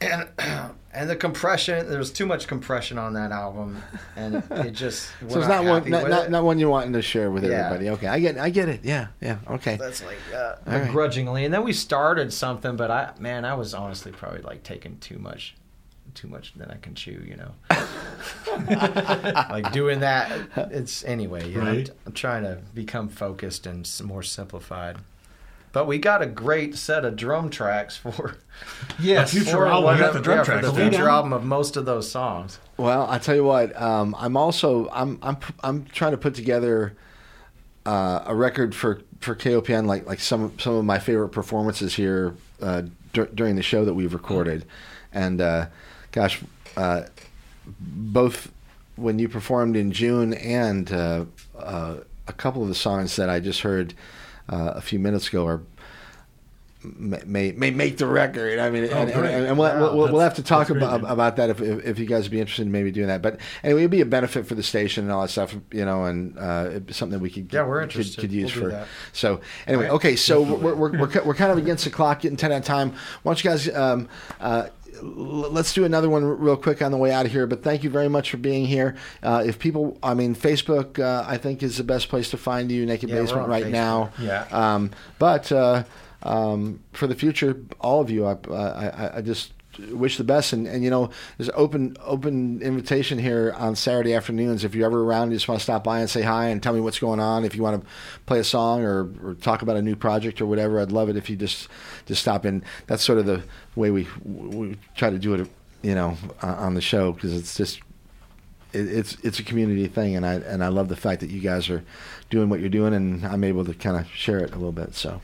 Speaker 12: And and the compression, there was too much compression on that album, and it just we're
Speaker 1: So it's not one, not, not,
Speaker 12: it.
Speaker 1: not one you're wanting to share with
Speaker 12: Yeah.
Speaker 1: everybody. Okay, I get, I get it. Yeah, yeah. Okay.
Speaker 12: That's like uh,
Speaker 1: All right.
Speaker 12: begrudgingly, and then we started something, but I man, I was honestly probably like taking too much, too much than I can chew, you know. like doing that, it's anyway. You know, I'm,
Speaker 3: Right.
Speaker 12: I'm trying to become focused and more simplified. But we got a great set of drum tracks for
Speaker 6: Yes,
Speaker 12: for
Speaker 6: future album.
Speaker 12: one
Speaker 6: got
Speaker 12: of-
Speaker 6: the drum
Speaker 12: yeah,
Speaker 6: tracks.
Speaker 12: for the future album of most of those songs.
Speaker 1: Well, I tell you what, um, I'm also I'm I'm I'm trying to put together uh, a record for for KOPN, like like some some of my favorite performances here uh, dur- during the show that we've recorded, and uh, gosh, uh, both when you performed in June and uh, uh, a couple of the songs that I just heard uh, a few minutes ago are may, may make the record. I mean, and, and, and we'll, we'll, we'll have to talk
Speaker 3: great,
Speaker 1: about about that if, if if you guys would be interested in maybe doing that. But anyway, it'd be a benefit for the station and all that stuff, you know, and uh, it'd be something that we could
Speaker 12: Yeah, we're interested.
Speaker 1: could use
Speaker 12: We'll
Speaker 1: for.
Speaker 12: that.
Speaker 1: So anyway,
Speaker 12: Okay.
Speaker 1: okay, so we're, we're, we're, we're kind of against the clock, getting ten out of time. Why don't you guys? Um, uh, Let's do another one real quick on the way out of here. But thank you very much for being here. Uh, if people, I mean, Facebook, uh, I think is the best place to find you, Naked
Speaker 12: Yeah,
Speaker 1: Basement, right
Speaker 12: Facebook.
Speaker 1: now.
Speaker 6: Yeah.
Speaker 1: Um, but uh, um, for the future, all of you, I, I, I just wish the best. And, and you know, there's open open invitation here on Saturday afternoons. If you're ever around, you just want to stop by and say hi and tell me what's going on. If you want to play a song or, or talk about a new project or whatever, I'd love it if you just just stop in. That's sort of the way we we try to do it, you know, on the show because it's just it, it's it's a community thing, and I and I love the fact that you guys are doing what you're doing, and I'm able to kind of share it a little bit. So,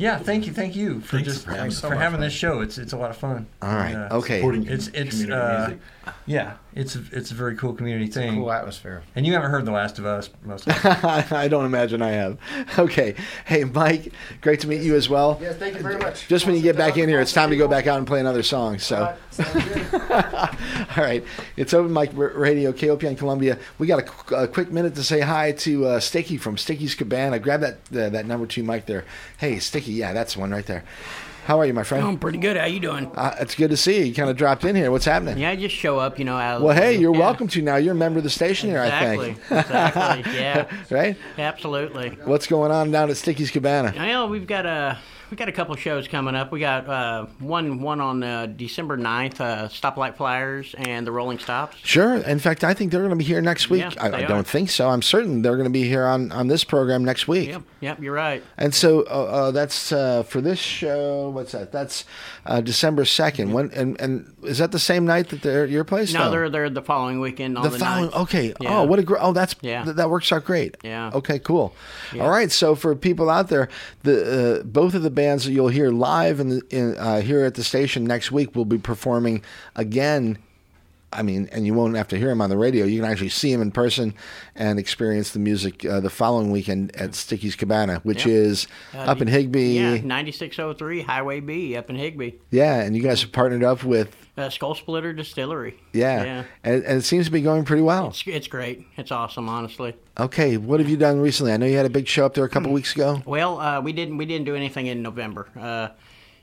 Speaker 6: Yeah, thank you, thank you for
Speaker 3: Thanks
Speaker 6: just
Speaker 3: for having
Speaker 6: for
Speaker 3: us.
Speaker 6: having, this show. It's it's a lot of fun.
Speaker 1: all right,
Speaker 6: And, uh,
Speaker 1: okay.
Speaker 3: Supporting
Speaker 6: It's it's
Speaker 3: community
Speaker 6: uh,
Speaker 3: music.
Speaker 6: Yeah, it's a, it's a very cool community thing.
Speaker 12: Cool atmosphere.
Speaker 6: And you haven't heard The Last of Us most of the time.
Speaker 1: I don't imagine I have. Okay, hey Mike, great to meet you as well.
Speaker 4: Yeah, thank you very much.
Speaker 1: Just when you get back in here, it's time to go back out and play another song. So.
Speaker 4: Sounds good.
Speaker 1: All right, it's Open Mic R- Radio, KOPN Columbia. We got a, a quick minute to say hi to uh, Sticky from Sticky's Cabana. Grab that uh, that number two mic there. Hey, Sticky, yeah, that's the one right there. How are you, my friend?
Speaker 13: I'm pretty good. How you doing?
Speaker 1: Uh, it's good to see you. You kind of dropped in here. What's happening?
Speaker 13: Yeah, I just show up, you know. Out
Speaker 1: Well, hey, you're
Speaker 13: yeah.
Speaker 1: welcome to now. You're a member of the station here, I think.
Speaker 13: Exactly. Yeah.
Speaker 1: right?
Speaker 13: Absolutely.
Speaker 1: What's going on down at Sticky's Cabana?
Speaker 13: Well, we've got a we got a couple shows coming up. We got uh, one one on uh, December 9th, uh, Stoplight Flyers and the Rolling Stops.
Speaker 1: Sure. In fact, I think they're going to be here next week.
Speaker 13: Yeah,
Speaker 1: I, I don't
Speaker 13: are.
Speaker 1: think so. I'm certain they're going to be here on, on this program next week.
Speaker 13: Yep. Yep. You're right.
Speaker 1: And so uh, uh, that's uh, for this show. What's that? That's uh, December 2nd. When and, and is that the same night that they're at your place?
Speaker 13: No, they're they're the following weekend on
Speaker 1: the
Speaker 13: the,
Speaker 1: following.
Speaker 13: 9th.
Speaker 1: Okay.
Speaker 13: Yeah.
Speaker 1: Oh, what a great. Oh, that's
Speaker 13: Yeah.
Speaker 1: th- that works out great.
Speaker 13: Yeah.
Speaker 1: Okay. Cool.
Speaker 13: Yeah.
Speaker 1: All right. So for people out there, the uh, both of the bands that you'll hear live in, the, in uh, here at the station next week will be performing again. I mean, and you won't have to hear them on the radio. You can actually see them in person and experience the music uh, the following weekend at Sticky's Cabana, which
Speaker 13: Yeah.
Speaker 1: is
Speaker 13: Uh,
Speaker 1: up in Higbee.
Speaker 13: Yeah, 9603 Highway B up in Higbee.
Speaker 1: Yeah, and you guys have partnered up with
Speaker 13: Uh, Skull Splitter Distillery.
Speaker 1: yeah,
Speaker 13: Yeah.
Speaker 1: And, and it seems to be going pretty well.
Speaker 13: It's, it's great. It's awesome, honestly.
Speaker 1: Okay, what have you done recently? I know you had a big show up there a
Speaker 13: Hmm.
Speaker 1: couple weeks ago.
Speaker 13: Well, uh, we didn't we didn't do anything in November. Uh,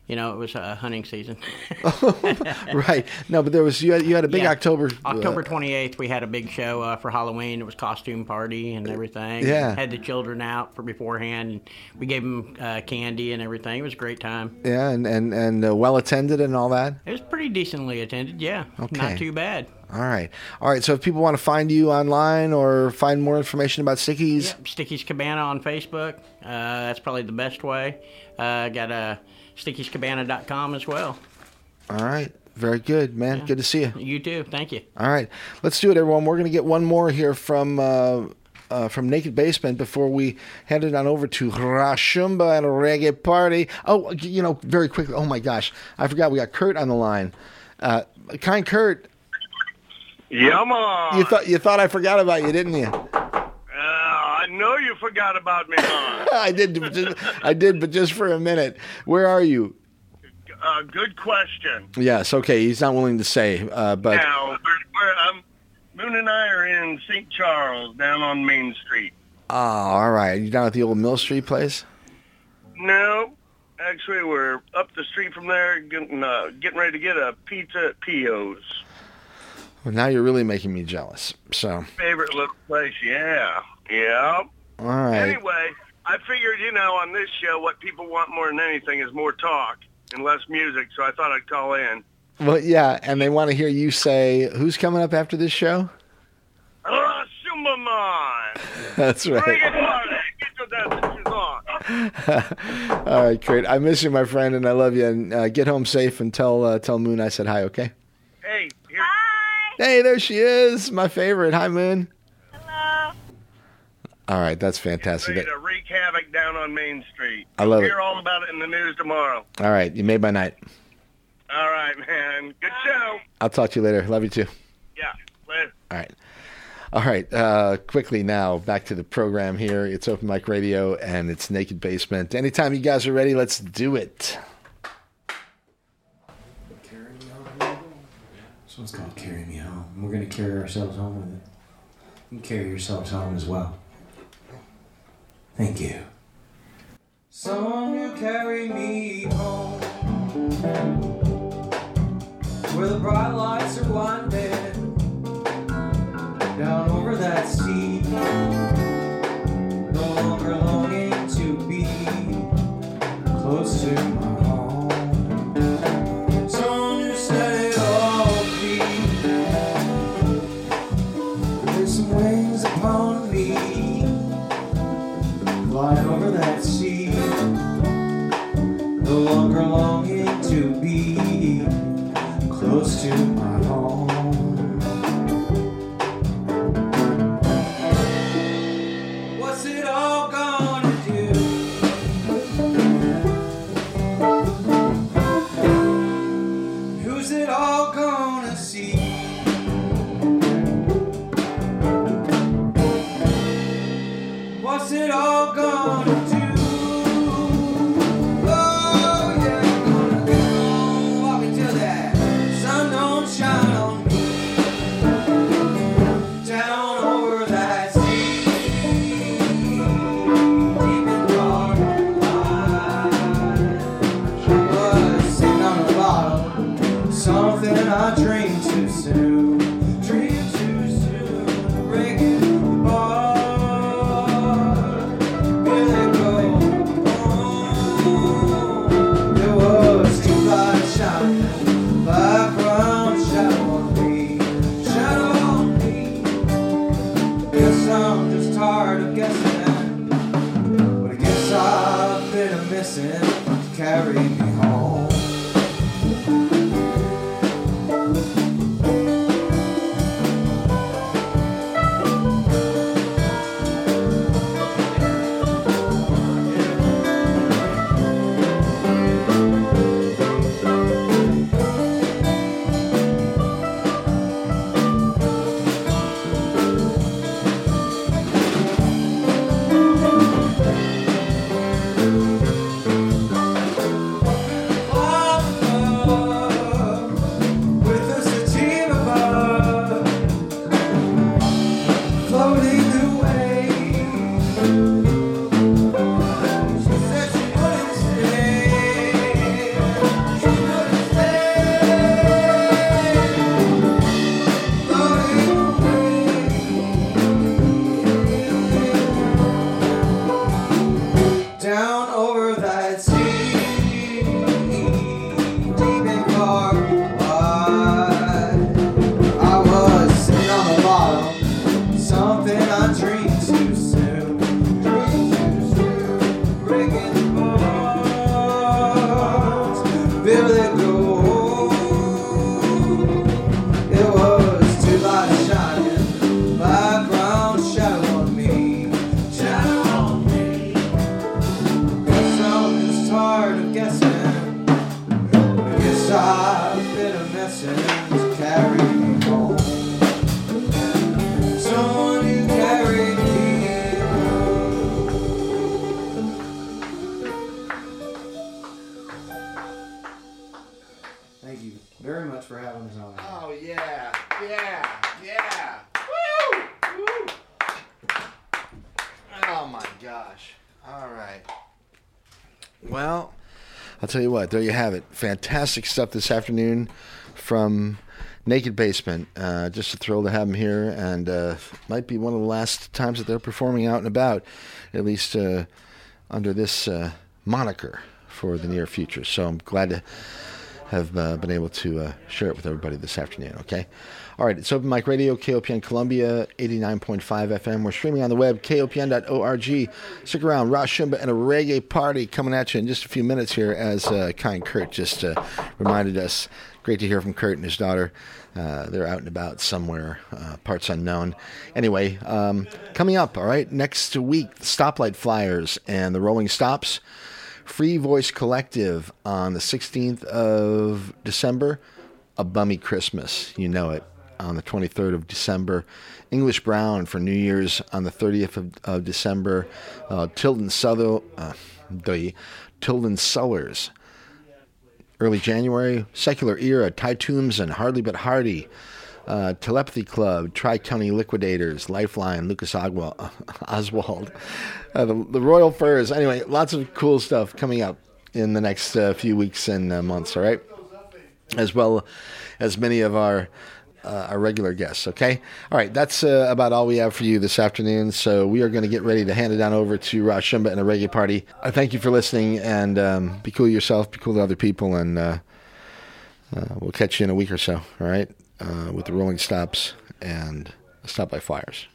Speaker 13: you know, it was uh, hunting season.
Speaker 1: right. No, but there was you had, you had a big
Speaker 13: Yeah.
Speaker 1: October.
Speaker 13: October
Speaker 1: uh,
Speaker 13: 28th, we had a big show uh, for Halloween. It was costume party and everything.
Speaker 1: Yeah.
Speaker 13: Had the children out for beforehand. And we gave them uh, candy and everything. It was a great time.
Speaker 1: yeah, and and and uh, well attended and all that.
Speaker 13: It was pretty decently attended. Yeah.
Speaker 1: Okay.
Speaker 13: Not too bad.
Speaker 1: All right. All right. So if people want to find you online or find more information about Stickies,
Speaker 13: Sticky's Cabana on Facebook. Uh, that's probably the best way. Uh, got uh, stickiescabana.com as well.
Speaker 1: all right. Very good, man. Good to see you.
Speaker 13: You too. Thank you.
Speaker 1: All right, let's do it, everyone. We're going to get one more here from uh, uh, from Naked Basement before we hand it on over to Rashumba and a Reggae Party. Oh, you know, very quickly. Oh my gosh, I forgot we got Kurt on the line. Uh, kind Kurt,
Speaker 14: Yeah, man.
Speaker 1: you thought you thought I forgot about you, didn't you?
Speaker 14: I know you forgot about me, man.
Speaker 1: I did. but just- I did, but just for a minute. Where are you?
Speaker 14: uh, good question.
Speaker 1: Yes. Okay. He's not willing to say, uh, but
Speaker 14: now, we're, we're, um, Moon and I are in St. Charles, down on Main Street.
Speaker 1: oh, all right. You down at the old Mill Street place?
Speaker 14: No, actually, we're up the street from there, getting uh, getting ready to get a pizza at Pio's.
Speaker 1: Well, now you're really making me jealous. So,
Speaker 14: Favorite little place, yeah, yeah.
Speaker 1: all right.
Speaker 14: Anyway, I figured, you know, on this show, what people want more than anything is more talk and less music, so I thought I'd call in.
Speaker 1: Well, yeah, and they want to hear you say, "Who's coming up after this show?"
Speaker 14: Ah, Shumaman!
Speaker 1: That's right.
Speaker 14: it on! Get your dances on!
Speaker 1: All right, great. I miss you, my friend, and I love you. And uh, get home safe and tell uh, tell Moon I said hi. Okay.
Speaker 14: Hey, here.
Speaker 1: Hey, there she is, my favorite. Hi, Moon. Hello. All right, that's fantastic.
Speaker 14: Ready to wreak havoc down on Main Street.
Speaker 1: I love
Speaker 14: You'll
Speaker 1: it.
Speaker 14: Hear all about it in the news tomorrow.
Speaker 1: All right, you made my night.
Speaker 14: All right, man. Good show.
Speaker 1: I'll talk to you later. Love you too.
Speaker 14: Yeah. Later.
Speaker 1: All right. All right. Uh, quickly now, back to the program here. It's Open Mic Radio and it's Naked Basement. Anytime you guys are ready, let's do it.
Speaker 15: This one's called Carry Me Home. We're going to carry ourselves home with it. You can carry yourselves home as well. Thank you.
Speaker 2: Who carry me home Where the bright lights are winding Down over that sea No longer longing to be Close to
Speaker 1: I'll tell you what. There you have it. Fantastic stuff this afternoon from Naked Basement. Uh, just a thrill to have them here, and uh, might be one of the last times that they're performing out and about, at least uh, under this uh, moniker for the near future. So I'm glad to have uh, been able to uh, share it with everybody this afternoon. Okay. All right. It's Open Mic Radio, KOPN Columbia, 89.5 FM. We're streaming on the web, kopn.org. Stick around. Shumba and a reggae party coming at you in just a few minutes here, as uh, Kind Kurt just uh, reminded us. Great to hear from Kurt and his daughter. Uh, they're out and about somewhere, uh, parts unknown. Anyway, um, coming up, all right, next week, Stoplight Flyers and the Rolling Stops. Free Voice Collective on the 16th of December. A Bummy Christmas, you know it, on the 23rd of December. English Brown for New Year's on the 30th of, of December. Uh, Tilden Southern, uh, Tilden Sellers. Early January, Secular Era, Ty and Hardly But Hardy. Uh, Telepathy Club, Tri County Liquidators, Lifeline, Lucas Ogwell, Oswald, uh, the, the Royal Furs. Anyway, lots of cool stuff coming up in the next uh, few weeks and uh, months, all right? As well as many of our. Uh, our regular guests, okay? All right, that's uh, about all we have for you this afternoon. So we are going to get ready to hand it down over to Ross Shumba and a reggae party. I thank you for listening, and um, be cool yourself, be cool to other people, and uh, uh, we'll catch you in a week or so, all right? Uh, with the Rolling Stops and Stop by Flyers.